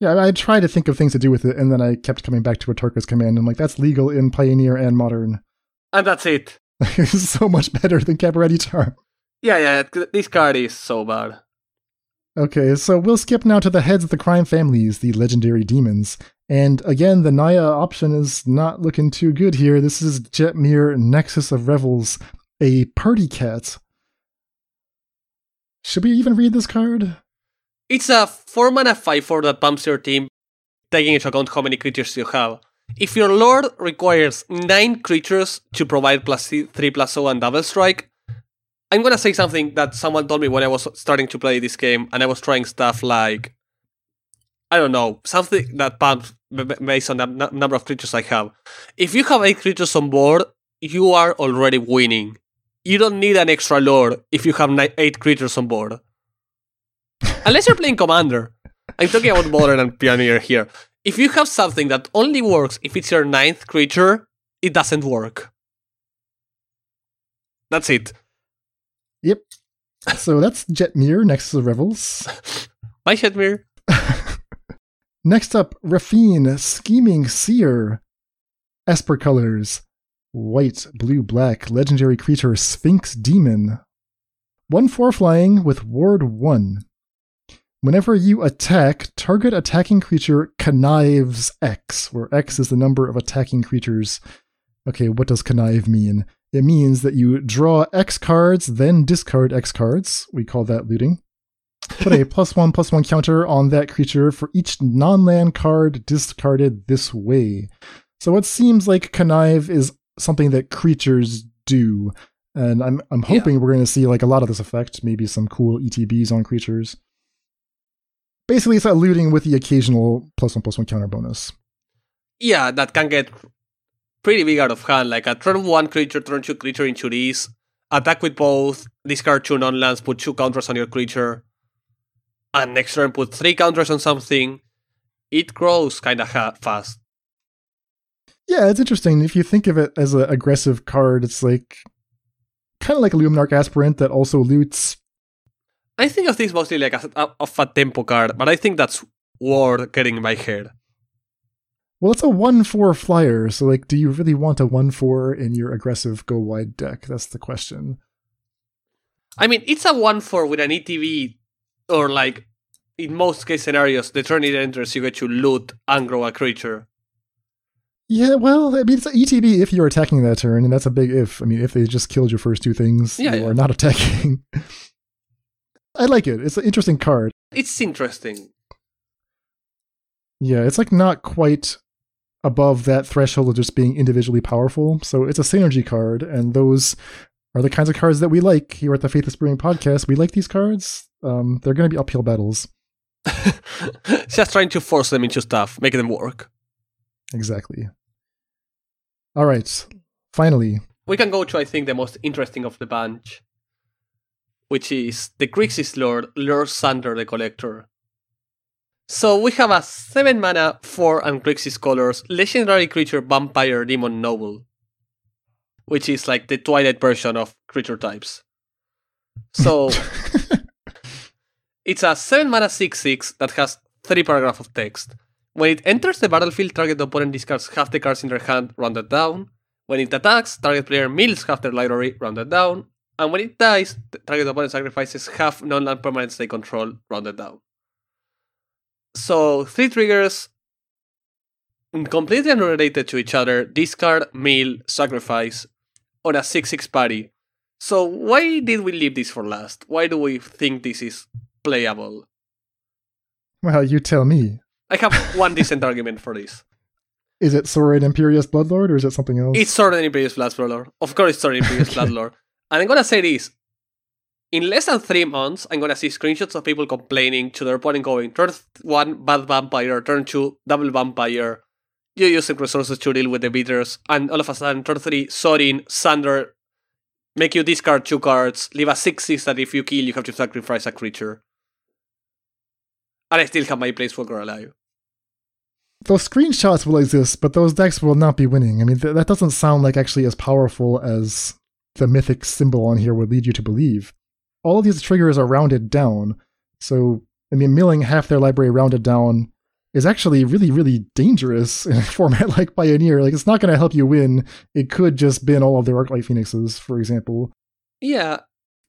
Yeah, I tried to think of things to do with it, and then I kept coming back to Atarka's command. I'm like, that's legal in Pioneer and Modern. And that's it. it's so much better than Cabaretti charm. Yeah, yeah. This card is so bad. Okay, so we'll skip now to the heads of the crime families, the legendary demons. And again, the Naya option is not looking too good here. This is Jetmir Nexus of Revels, a party cat. Should we even read this card? It's a 4 mana 5 4 that bumps your team, taking into account how many creatures you have. If your lord requires 9 creatures to provide plus 3 plus 0 and double strike, I'm gonna say something that someone told me when I was starting to play this game and I was trying stuff like. I don't know, something that pumps based on the n- number of creatures I have. If you have 8 creatures on board, you are already winning. You don't need an extra lord if you have ni- 8 creatures on board. Unless you're playing Commander. I'm talking about Modern and Pioneer here. If you have something that only works if it's your ninth creature, it doesn't work. That's it. Yep. So that's Jetmir next to the Revels. Bye, Shetmir. Next up, Raffine Scheming Seer. Esper colors white, blue, black, legendary creature Sphinx Demon. 1 4 flying with Ward 1. Whenever you attack, target attacking creature connives X, where X is the number of attacking creatures. Okay, what does connive mean? It means that you draw X cards, then discard X cards. We call that looting. Put a plus one plus one counter on that creature for each non land card discarded this way. So it seems like connive is something that creatures do. And I'm I'm Yeah. hoping we're going to see like a lot of this effect, maybe some cool ETBs on creatures. Basically, it's looting with the occasional plus one plus one counter bonus. Yeah, that can get pretty big out of hand. Like a turn one creature, turn two creature into this. Attack with both, discard two non lands, put two counters on your creature. And next turn put three counters on something. It grows kinda ha- fast. Yeah, it's interesting. If you think of it as an aggressive card, it's like kind of like a Luminarch Aspirant that also loots. I think of this mostly like a, a, of a tempo card, but I think that's worth getting in my head. Well, it's a 1 4 flyer, so like, do you really want a 1 4 in your aggressive go wide deck? That's the question. I mean, it's a 1 4 with an ETB, or like, in most case scenarios, the turn it enters, you get to loot and grow a creature. Yeah, well, I mean, it's an ETB if you're attacking that turn, and that's a big if. I mean, if they just killed your first two things, Yeah, you yeah. are not attacking. I like it. It's an interesting card. It's interesting. Yeah, it's like not quite above that threshold of just being individually powerful. So it's a synergy card, and those are the kinds of cards that we like here at the Faithless Brewing podcast. We like these cards. Um, they're going to be uphill battles. Just trying to force them into stuff, make them work. Exactly. All right. Finally, We can go to, I think, the most interesting of the bunch, which is the Grixis Lord, Lord Xander the Collector. So we have a 7 mana, 4 and Grixis colors, legendary creature Vampire Demon Noble, which is like the Twilight version of creature types. So it's a 7 mana 6 6 that has 3 paragraphs of text. When it enters the battlefield, target opponent discards half the cards in their hand, rounded down. When it attacks, target player mills half their library, rounded down. And when it dies, the target opponent sacrifices half non-land permanents they control, rounded down. So, three triggers, completely unrelated to each other, discard, mill, sacrifice, on a 6-6 party. So, why did we leave this for last? Why do we think this is playable? well, you tell me. I have one decent argument for this. Is it Sorin Imperious Bloodlord or is it something else? It's Sorin Imperious Bloodlord. Of course, it's Sorin Imperious Bloodlord. And I'm gonna say this. In less than three months, I'm gonna see screenshots of people complaining to their opponent going, turn one, bad vampire, turn two, double vampire. You're using resources to deal with the beaters, and all of a sudden, turn three, Sorin, Xander, make you discard two cards, leave a 6 6 that if you kill, you have to sacrifice a creature. And I still have my Planeswalker alive. those screenshots will exist, but those decks will not be winning. I mean, th- that doesn't sound like actually as powerful as the mythic symbol on here would lead you to believe. All of these triggers are rounded down, so I mean, milling half their library rounded down is actually really, really dangerous in a format like Pioneer. Like, it's not going to help you win. It could just bin all of their Arclight Phoenixes, for example. Yeah,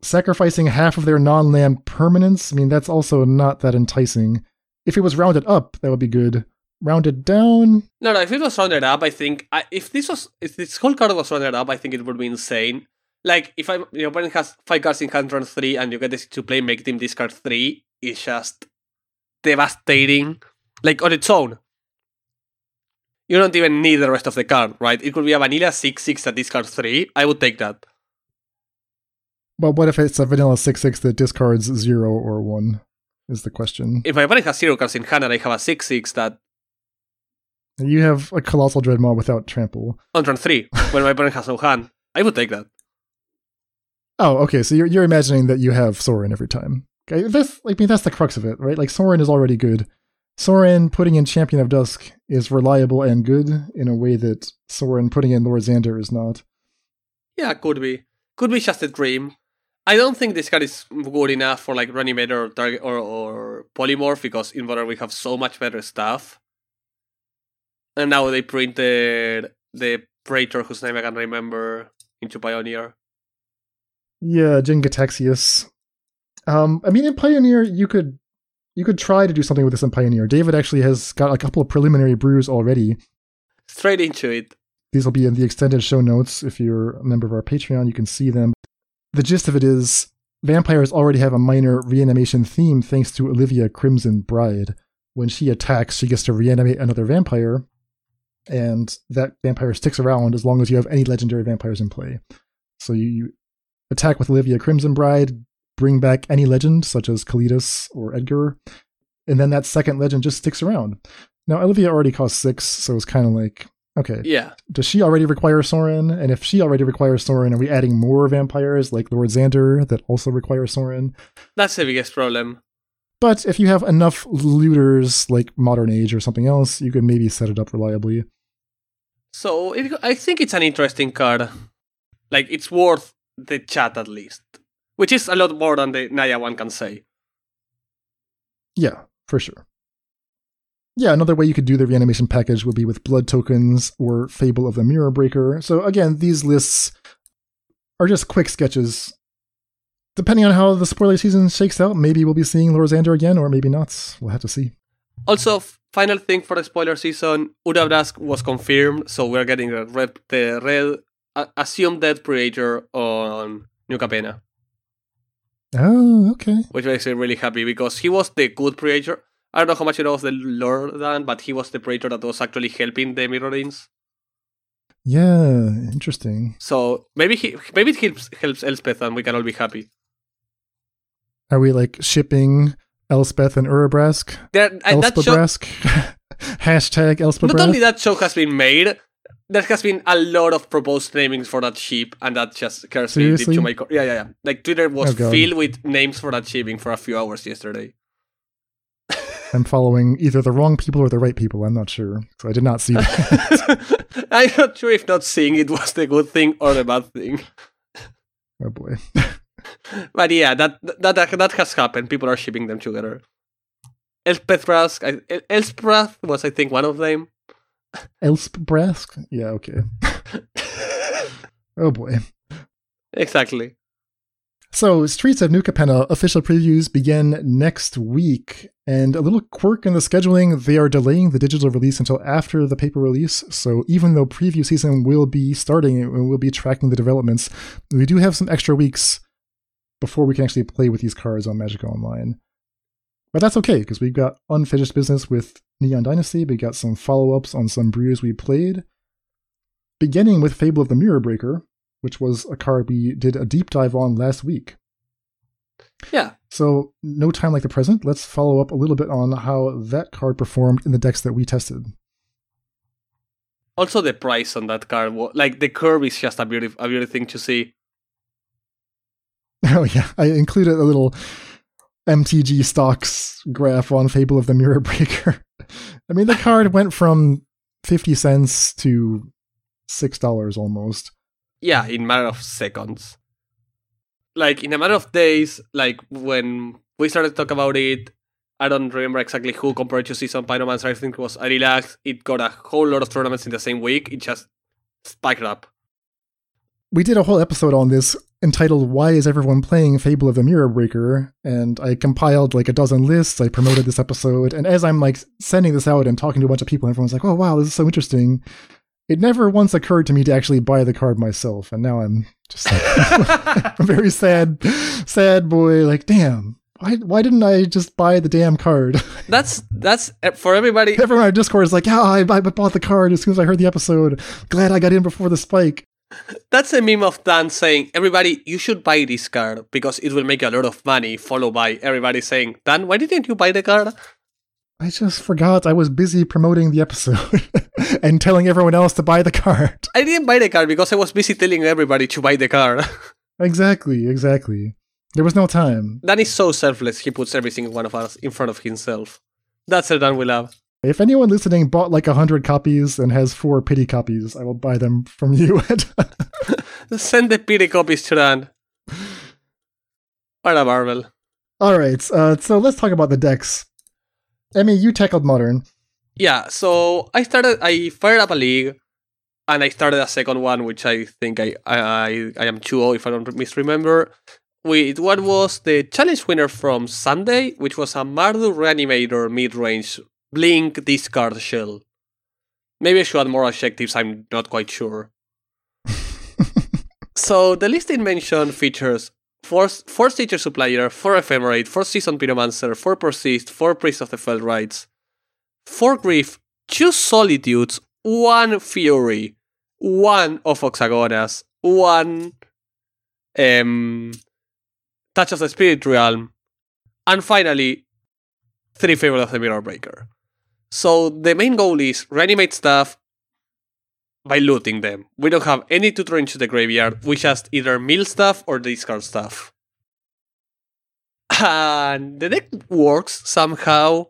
Sacrificing half of their non-land permanents, I mean, that's also not that enticing. If it was rounded up, that would be good. Rounded down, No, no. If it was rounded up, I think I, if this was if this whole card was rounded up, I think it would be insane. Like if I your opponent has five cards in hand turn three, and you get this to play, make them discard three. It's just devastating. Like on its own, you don't even need the rest of the card, right? It could be a vanilla six six that discards three. I would take that. But what if it's a vanilla 6 6 that discards 0 or 1? Is the question. If my opponent has zero cards in hand and I have a six six that You have a Colossal Dreadmaw without trample. on turn three, when my opponent has no hand, I would take that. Oh, okay. So you're, you're imagining that you have Sorin every time. Okay, that's, I mean, that's the crux of it, right? Like, Sorin is already good. Sorin putting in Champion of Dusk is reliable and good in a way that Sorin putting in Lord Xander is not. Yeah, could be. Could be just a dream. I don't think this card is good enough for like Reanimator or Target or, or Polymorph because in Modern we have so much better stuff. And now they printed the Praetor whose name I can remember into Pioneer. Yeah, Jin-Gitaxias. Um, I mean, in Pioneer, you could you could try to do something with this in Pioneer. David actually has got a couple of preliminary brews already. Straight into it. These will be in the extended show notes. If you're a member of our Patreon, you can see them. The gist of it is vampires already have a minor reanimation theme thanks to Olivia Crimson Bride. When she attacks, she gets to reanimate another vampire, and that vampire sticks around as long as you have any legendary vampires in play. So you, you attack with Olivia Crimson Bride, bring back any legend such as Kalitas or Edgar, and then that second legend just sticks around. Now Olivia already costs six, so it's kind of like okay. Yeah. Does she already require Sorin? And if she already requires Sorin, are we adding more vampires like Lord Xander that also require Sorin? That's the biggest problem. But if you have enough looters like Modern Age or something else, you could maybe set it up reliably. So it, I think it's an interesting card. Like it's worth the chat at least, which is a lot more than the Naya one can say. Yeah, for sure. Yeah, another way you could do the reanimation package would be with blood tokens or Fable of the Mirror Breaker. So again, these lists are just quick sketches. Depending on how the spoiler season shakes out, maybe we'll be seeing Lord Xander again, or maybe not. We'll have to see. Also, final thing for the spoiler season, Urabrask was confirmed, so we're getting the red, the red uh, assumed dead Praetor on New Capenna, Oh, okay. which makes me really happy because he was the good Praetor. I don't know how much you know of the lore, Dan, but he was the Praetor that was actually helping the Mirrans. Yeah, interesting. So maybe he maybe it helps helps Elspeth and we can all be happy. Are we like shipping Elspeth and Urabrask? There, that show, Hashtag Elspeth. not only that show has been made, there has been a lot of proposed namings for that ship, and that just scares me to my core. Yeah, yeah, yeah. Like Twitter was Oh, filled with names for that shipping for a few hours yesterday. I'm following either the wrong people or the right people. I'm not sure. So I did not see that. I'm not sure if not seeing it was the good thing or the bad thing. oh boy. But yeah, that that that, that has happened. People are shipping them together. Elspeth Brask, Elspeth was I think one of them. Elspabrask? Yeah, okay. oh boy. Exactly. So, Streets of New Capenna official previews begin next week. And a little quirk in the scheduling, they are delaying the digital release until after the paper release. So, even though preview season will be starting and we'll be tracking the developments, we do have some extra weeks before we can actually play with these cards on Magic Online. But that's okay, because we've got unfinished business with Neon Dynasty. We got some follow ups on some brews we played. Beginning with Fable of the Mirror Breaker, which was a card we did a deep dive on last week. Yeah. So, no time like the present. Let's follow up a little bit on how that card performed in the decks that we tested. Also, the price on that card, like the curve, is just a beautiful, a beautiful thing to see. Oh, yeah. I included a little MTG stocks graph on Fable of the Mirror Breaker. I mean, the card went from 50 cents to $6 almost. Yeah, in matter of seconds. Like in a matter of days, like when we started to talk about it, I don't remember exactly who compared to Season Pyromancer. I think it was Arilax. It got a whole lot of tournaments in the same week. It just spiked up. We did a whole episode on this entitled Why is Everyone Playing Fable of the Mirror Breaker? And I compiled like a dozen lists. I promoted this episode. And as I'm like sending this out and talking to a bunch of people, everyone's like, oh, wow, this is so interesting. It never once occurred to me to actually buy the card myself. And now I'm just like, a very sad, sad boy. Like, damn, why, why didn't I just buy the damn card? That's that's uh, for everybody. Everyone on Discord is like, yeah, I, I bought the card as soon as I heard the episode. Glad I got in before the spike. That's a meme of Dan saying, "Everybody, you should buy this card because it will make you a lot of money." Followed by everybody saying, "Dan, why didn't you buy the card?" I just forgot I was busy promoting the episode and telling everyone else to buy the card. I didn't buy the card because I was busy telling everybody to buy the card. Exactly, exactly. There was no time. Dan is so selfless. He puts every single one of us in front of himself. That's a Dan we love. If anyone listening bought like a hundred copies and has four pity copies, I will buy them from you. Send the pity copies to. What a marvel. All right, uh, so let's talk about the decks. Emmy, you tackled modern. Yeah, so I started. I fired up a league, and I started a second one, which I think I I I am too old if I don't misremember. With what was the challenge winner from Sunday, which was a Mardu Reanimator mid-range Blink discard shell. Maybe I should add more adjectives. I'm not quite sure. so the list in mention features four, four Stitcher's Supplier, four Ephemerate, four Season Pyromancer, four Persist, four Priest of the Fell Rites, four Grief, two Solitudes, one Fury, one of Oxagonas, one um, Touch of the Spirit Realm, and finally, three Fable of the Mirror Breaker. So the main goal is reanimate stuff by looting them. We don't have any tutor into the graveyard. We just either mill stuff or discard stuff. And the deck works somehow.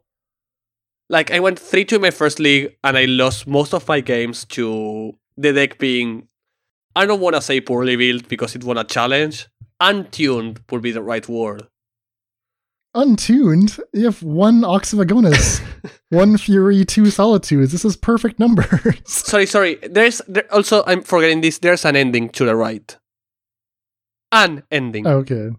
Like I went 3 2 in my first league and I lost most of my games to the deck being I don't wanna say poorly built because it won a challenge. Untuned would be the right word. Untuned? You have one Ox one Fury, two Solitudes. This is perfect numbers. Sorry, sorry. There's there, also I'm forgetting this. There's an ending to the right. An ending. Oh, okay.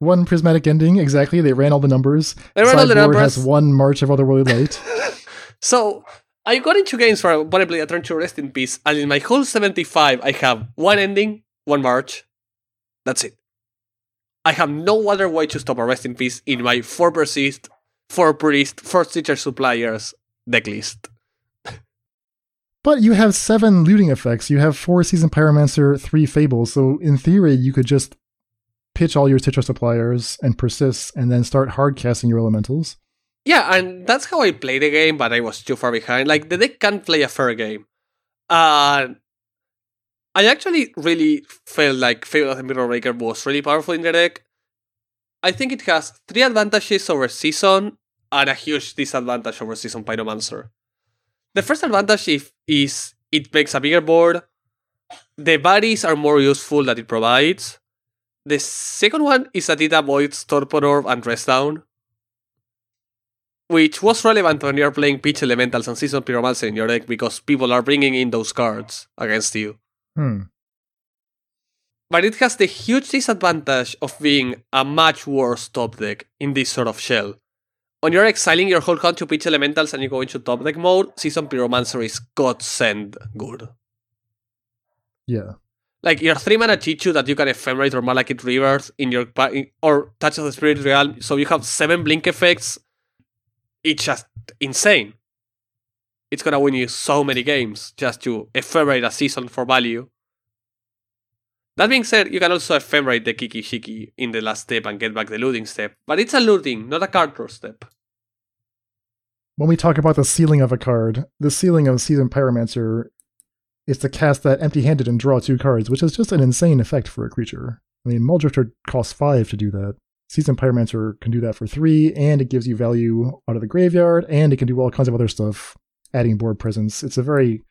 One prismatic ending, exactly. They ran all the numbers. They ran all the numbers. has one March of Otherworldly Light. So I got into games where I play a turn to rest in peace, and in my whole 75, I have one ending, one march. That's it. I have no other way to stop a rest in peace in my four persist, four priest, four Stitcher's suppliers deck list. But you have seven looting effects. You have four Season Pyromancer, three Fables. So in theory, you could just pitch all your Stitcher suppliers and persist, and then start hard casting your elementals. Yeah, and that's how I play the game, but I was too far behind. Like, the deck can't play a fair game. Uh, I actually really felt like Fable of the Mirror Breaker was really powerful in the deck. I think it has three advantages over Season and a huge disadvantage over Season Pyromancer. The first advantage is it makes a bigger board. The bodies are more useful that it provides. The second one is that it avoids Torpor Orb and Down which was relevant when you're playing pitch elementals and season pyromancer in your deck because people are bringing in those cards against you. Hmm. But it has the huge disadvantage of being a much worse top deck in this sort of shell. When you're exiling your whole count to pitch elementals and you go into top deck mode, season pyromancer is godsend good. Yeah. Like your three mana Chichu that you can ephemerate or Malakir Rebirth in your or Touch of the Spirit Realm, so you have seven blink effects. It's just insane. It's gonna win you so many games just to ephemerate a season for value. That being said, you can also ephemerate the Kiki-Jiki in the last step and get back the looting step, but it's a looting, not a card draw step. When we talk about the ceiling of a card, the ceiling of Season Pyromancer is to cast that empty handed and draw two cards, which is just an insane effect for a creature. I mean, Muldrifter costs five to do that. Season Pyromancer can do that for three, and it gives you value out of the graveyard, and it can do all kinds of other stuff, adding board presence. It's a very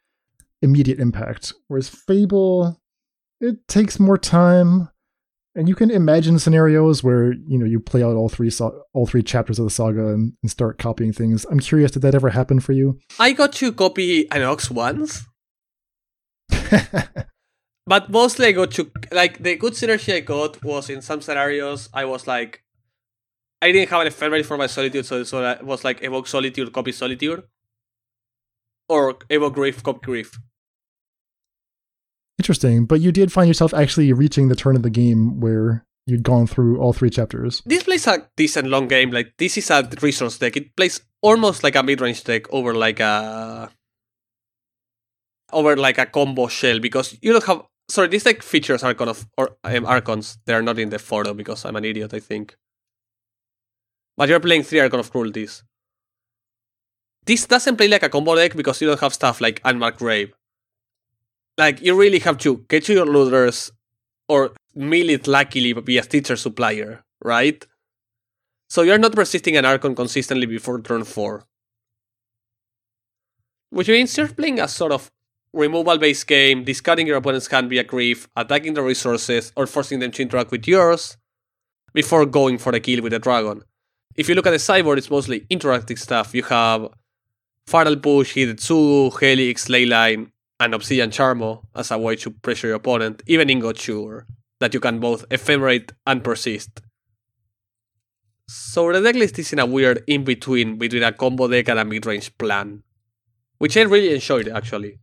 immediate impact. Whereas Fable, it takes more time, and you can imagine scenarios where you know you play out all three so- all three chapters of the saga and, and start copying things. I'm curious, did that ever happen for you? I got to copy an Ox once, but mostly I got to like the good synergy I got was in some scenarios I was like I didn't have an ephemerate for my solitude, so so it was like evoke solitude, copy solitude, or evoke grief, copy grief. Interesting, but you did find yourself actually reaching the turn of the game where you'd gone through all three chapters. This plays a decent long game. Like this is a resource deck. It plays almost like a mid range deck over like a over like a combo shell because you don't have. Sorry, this deck features Archon of or um, Archons. They are not in the photo because I'm an idiot. I think. But you're playing three Archon of Cruelties. This doesn't play like a combo deck because you don't have stuff like Unmarked Grave. Like you really have to get your looters or mill it luckily via Stitcher's Supplier, right? So you're not resisting an Archon consistently before turn 4. Which means you're playing a sort of removal based game, discarding your opponent's hand via grief, attacking the resources, or forcing them to interact with yours before going for the kill with the dragon. If you look at the sideboard, it's mostly interactive stuff. You have Fatal Push, Hidetsugu, Helix, Leyline, and Obsidian Charmaw as a way to pressure your opponent, even Ingot Chewer, that you can both ephemerate and persist. So the decklist is in a weird in between between a combo deck and a mid range plan, which I really enjoyed actually.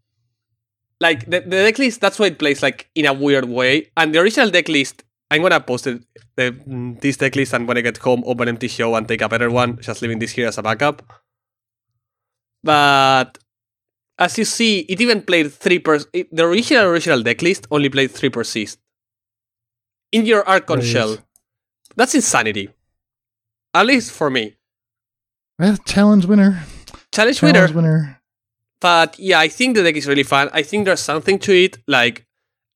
Like the, the decklist, that's why it plays like in a weird way. And the original decklist, I'm gonna post it, the, mm, this decklist, and when I get home, open empty show and take a better one. Just leaving this here as a backup. But as you see, it even played three per. It, the original original decklist only played three persist. in your Archon Right. shell. That's insanity. At least for me. Well, challenge winner. Challenge winner. Challenge winner. But yeah, I think the deck is really fun. I think there's something to it, like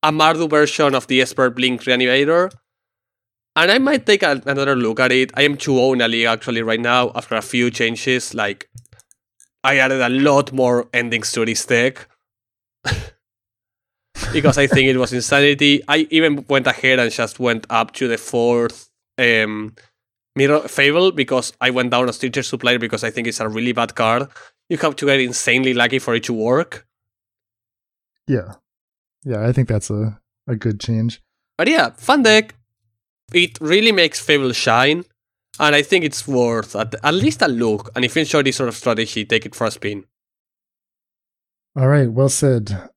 a Mardu version of the Esper Blink Reanimator. And I might take a, another look at it. I am 2 in a league actually right now after a few changes. Like, I added a lot more endings to this deck. because I think it was insanity. I even went ahead and just went up to the fourth um, Mirror Fable because I went down a Stitcher Supplier because I think it's a really bad card. You have to get insanely lucky for it to work. Yeah. Yeah, I think that's a, a good change. But yeah, fun deck. It really makes Fable shine. And I think it's worth at, at least a look. And if you enjoy this sort of strategy, take it for a spin. All right, well said.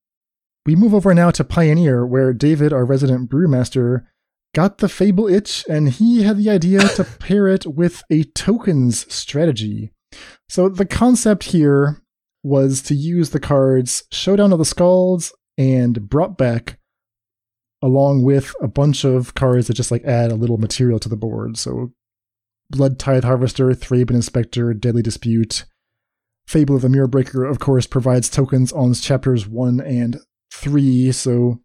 We move over now to Pioneer, where David, our resident brewmaster, got the Fable itch, and he had the idea to pair it with a tokens strategy. So the concept here was to use the cards Showdown of the Skulls and Brought Back along with a bunch of cards that just like add a little material to the board. So Blood Tithe Harvester, Thraben Inspector, Deadly Dispute, Fable of the Mirror Breaker, of course, provides tokens on chapters 1 and 3, so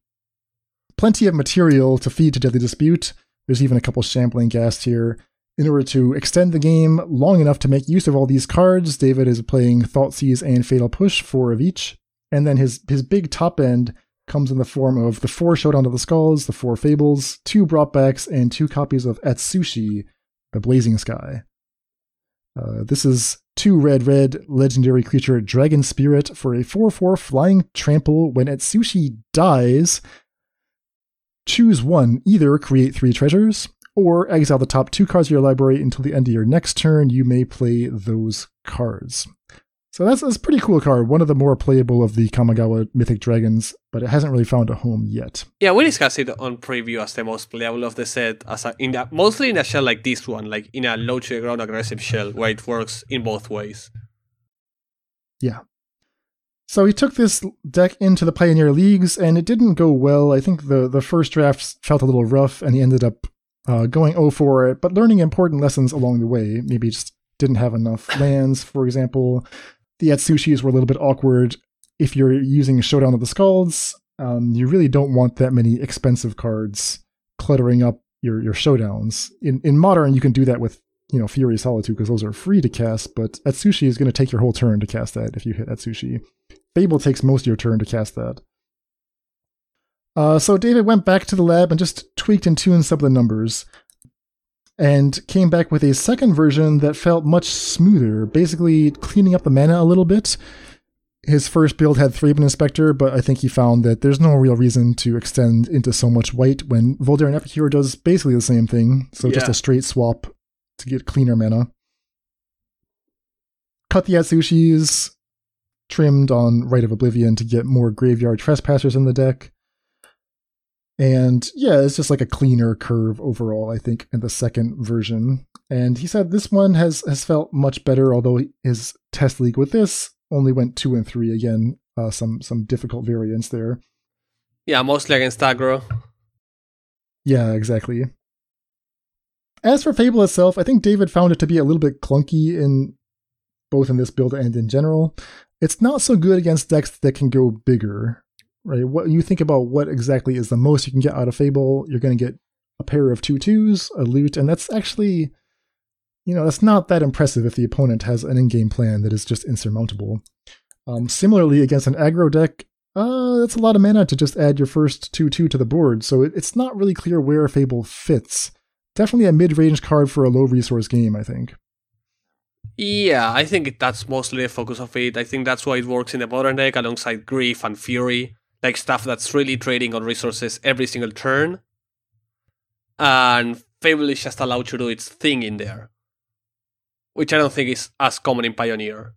plenty of material to feed to Deadly Dispute. There's even a couple shambling ghast here. In order to extend the game long enough to make use of all these cards, David is playing Thoughtseize and Fatal Push, four of each. And then his, his big top end comes in the form of the four Showdown of the Skulls, the four Fables, two Brought-Backs, and two copies of Atsushi, the Blazing Sky. Uh, this is two red red legendary creature Dragon Spirit for a 4 4 flying trample. When Atsushi dies, choose one. Either create three treasures or exile the top two cards of your library until the end of your next turn. You may play those cards. So that's, that's a pretty cool card. One of the more playable of the Kamigawa Mythic Dragons, but it hasn't really found a home yet. Yeah, we discussed it on preview as the most playable of the set, as a, in a, mostly in a shell like this one, like in a low to ground aggressive shell where it works in both ways. Yeah. So he took this deck into the Pioneer Leagues, and it didn't go well. I think the, the first draft felt a little rough, and he ended up uh, going 0 for it, but learning important lessons along the way. Maybe just didn't have enough lands, for example. The Atsushis were a little bit awkward. If you're using Showdown of the Skulls, um, you really don't want that many expensive cards cluttering up your, your showdowns. In in modern, you can do that with you know Fury Solitude because those are free to cast, but Atsushi is going to take your whole turn to cast that if you hit Atsushi. Fable takes most of your turn to cast that. Uh, so David went back to the lab and just tweaked and tuned some of the numbers, and came back with a second version that felt much smoother, basically cleaning up the mana a little bit. His first build had Thraben Inspector, but I think he found that there's no real reason to extend into so much white when Voldaren Epicure does basically the same thing, so just a straight swap to get cleaner mana. Cut the Atsushis, trimmed on Rite of Oblivion to get more Graveyard Trespassers in the deck. And yeah, it's just like a cleaner curve overall, I think, in the second version. And he said this one has has felt much better, although his test league with this only went two and three again. Uh, some some difficult variants there. Yeah, mostly against aggro. Yeah, exactly. As for Fable itself, I think David found it to be a little bit clunky in both in this build and in general. It's not so good against decks that can go bigger, right? What you think about what exactly is the most you can get out of Fable, you're going to get a pair of two twos, a loot, and that's actually, you know, that's not that impressive if the opponent has an in-game plan that is just insurmountable. Um, similarly, against an aggro deck, uh, that's a lot of mana to just add your first 2 2 to the board, so it, it's not really clear where Fable fits. Definitely a mid range card for a low resource game, I think. Yeah, I think that's mostly the focus of it. I think that's why it works in the modern deck alongside Grief and Fury, like stuff that's really trading on resources every single turn. And Fable is just allowed to do its thing in there, which I don't think is as common in Pioneer.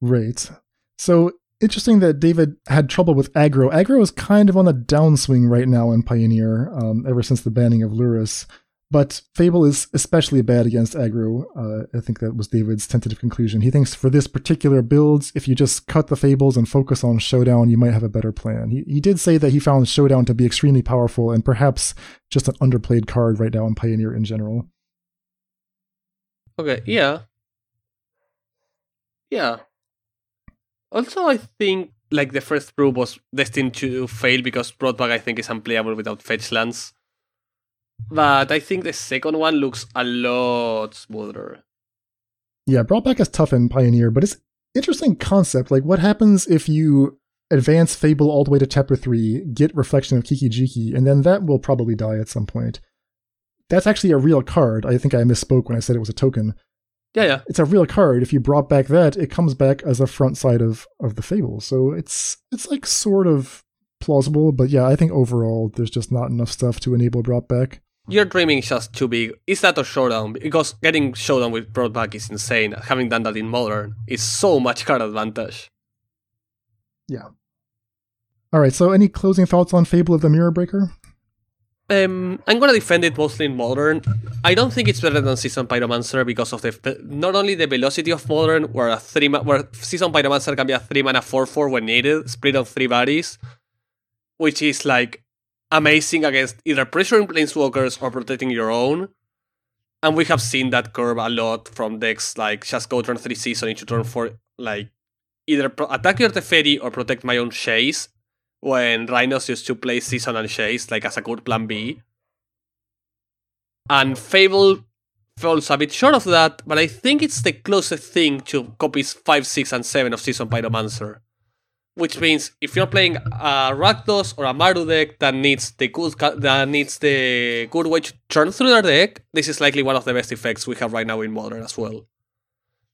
Right. So interesting that David had trouble with aggro. Aggro is kind of on the downswing right now in Pioneer, um, ever since the banning of Lurrus. But Fable is especially bad against aggro. Uh, I think that was David's tentative conclusion. He thinks for this particular build, if you just cut the Fables and focus on Showdown, you might have a better plan. He, he did say that he found Showdown to be extremely powerful and perhaps just an underplayed card right now in Pioneer in general. Okay, yeah. Yeah. Also, I think like the first brew was destined to fail because Brought Back I think is unplayable without fetch lands. But I think the second one looks a lot smoother. Yeah, brought back as tough in Pioneer, but it's interesting concept. Like, what happens if you advance Fable all the way to chapter 3, get Reflection of Kiki-Jiki, and then that will probably die at some point. That's actually a real card. I think I misspoke when I said it was a token. Yeah, yeah. It's a real card. If you brought back that, it comes back as a front side of, of the Fable. So it's it's like sort of plausible, but yeah, I think overall there's just not enough stuff to enable brought back your dreaming is just too big. Is that a showdown? Because getting showdown with Brought Back is insane. Having done that in modern is so much card advantage. Yeah. All right. So, any closing thoughts on Fable of the Mirror Breaker? Um, I'm gonna defend it mostly in modern. I don't think it's better than Seasoned Pyromancer because of the not only the velocity of modern, where a three where Seasoned Pyromancer can be a three mana four four when needed, split on three bodies, which is like amazing against either pressuring planeswalkers or protecting your own. And we have seen that curve a lot from decks like just go turn 3 season into turn 4, like either pro- attack your Teferi or protect my own Chase when Rhinos used to play season and Chase like as a good plan B. And Fable falls a bit short of that, but I think it's the closest thing to copies 5, 6, and 7 of Seasoned Pyromancer which means if you're playing a Rakdos or a Mardu deck that needs the good that needs the good way to turn through their deck, this is likely one of the best effects we have right now in Modern as well.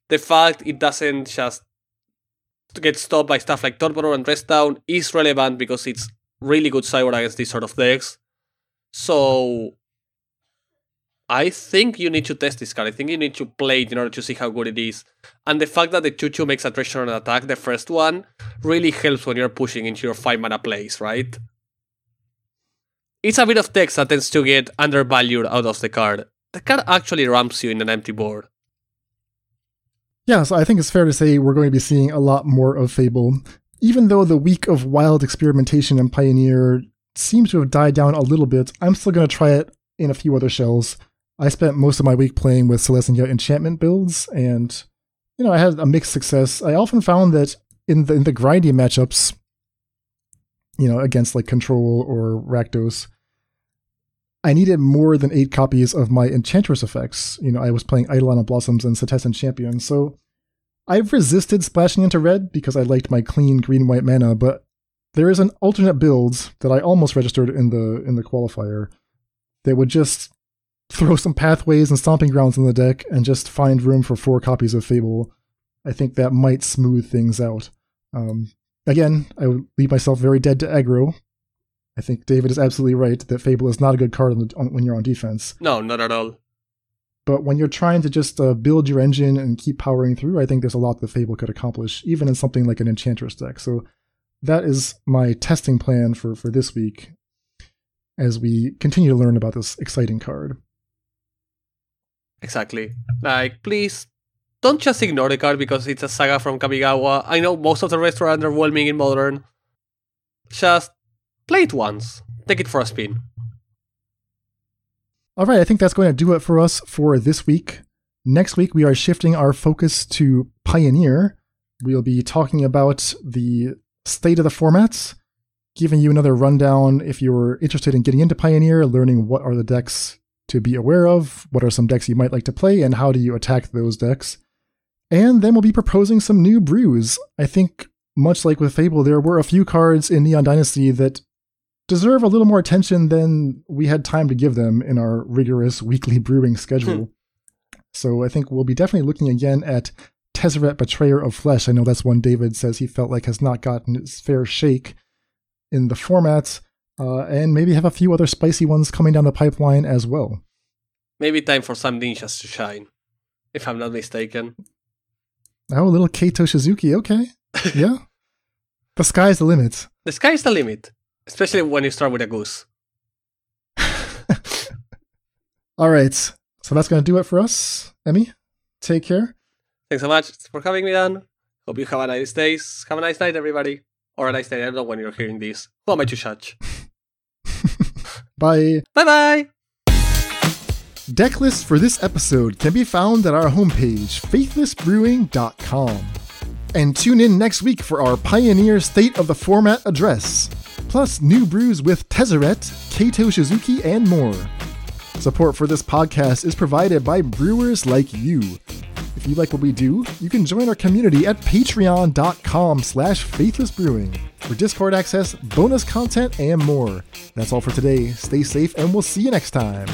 The fact it doesn't just get stopped by stuff like Torpor and Rest Down is relevant because it's really good sideboard against these sort of decks. So I think you need to test this card. I think you need to play it in order to see how good it is. And the fact that the 2 2 makes a treasure on attack, the first one, really helps when you're pushing into your 5 mana plays, right? It's a bit of text that tends to get undervalued out of the card. The card actually ramps you in an empty board. Yeah, so I think it's fair to say we're going to be seeing a lot more of Fable. Even though the week of wild experimentation and Pioneer seems to have died down a little bit, I'm still going to try it in a few other shells. I spent most of my week playing with Selesnya enchantment builds, and you know I had a mixed success. I often found that in the in the grindy matchups, you know, against like Control or Rakdos, I needed more than eight copies of my Enchantress effects. You know, I was playing Eidolon Blossoms and Setessan Champion, so I've resisted splashing into red because I liked my clean green white mana, but there is an alternate build that I almost registered in the in the qualifier that would just throw some pathways and stomping grounds in the deck and just find room for four copies of Fable, I think that might smooth things out. Um, again, I would leave myself very dead to aggro. I think David is absolutely right that Fable is not a good card on the, on, when you're on defense. No, not at all. But when you're trying to just uh, build your engine and keep powering through, I think there's a lot that Fable could accomplish, even in something like an Enchantress deck. So that is my testing plan for, for this week as we continue to learn about this exciting card. Exactly. Like, please don't just ignore the card because it's a saga from Kamigawa. I know most of the rest are underwhelming in modern. Just play it once. Take it for a spin. All right, I think that's going to do it for us for this week. Next week, we are shifting our focus to Pioneer. We'll be talking about the state of the formats, giving you another rundown if you're interested in getting into Pioneer, learning what are the decks to be aware of, what are some decks you might like to play, and how do you attack those decks. And then we'll be proposing some new brews. I think, much like with Fable, there were a few cards in Neon Dynasty that deserve a little more attention than we had time to give them in our rigorous weekly brewing schedule. Hmm. so I think we'll be definitely looking again at Tezzeret Betrayer of Flesh. I know that's one David says he felt like has not gotten its fair shake in the formats uh, and maybe have a few other spicy ones coming down the pipeline as well. Maybe time for some ninjas to shine, if I'm not mistaken. Oh, a little Kaito Shizuki, okay. yeah. The sky's the limit. The sky's the limit, especially when you start with a goose. All right. So that's going to do it for us. Emmy, take care. Thanks so much for having me, Dan. Hope you have a nice day. Have a nice night, everybody. Or a nice day. I don't know when you're hearing this. Who am I to judge? Bye. Bye bye. Deck lists for this episode can be found at our homepage, faithlessbrewing.com. And tune in next week for our Pioneer State of the Format address, plus new brews with Tezzeret, Kaito Shizuki, and more. Support for this podcast is provided by brewers like you. If you like what we do, you can join our community at patreon.com slash faithlessbrewing for Discord access, bonus content, and more. That's all for today. Stay safe, and we'll see you next time.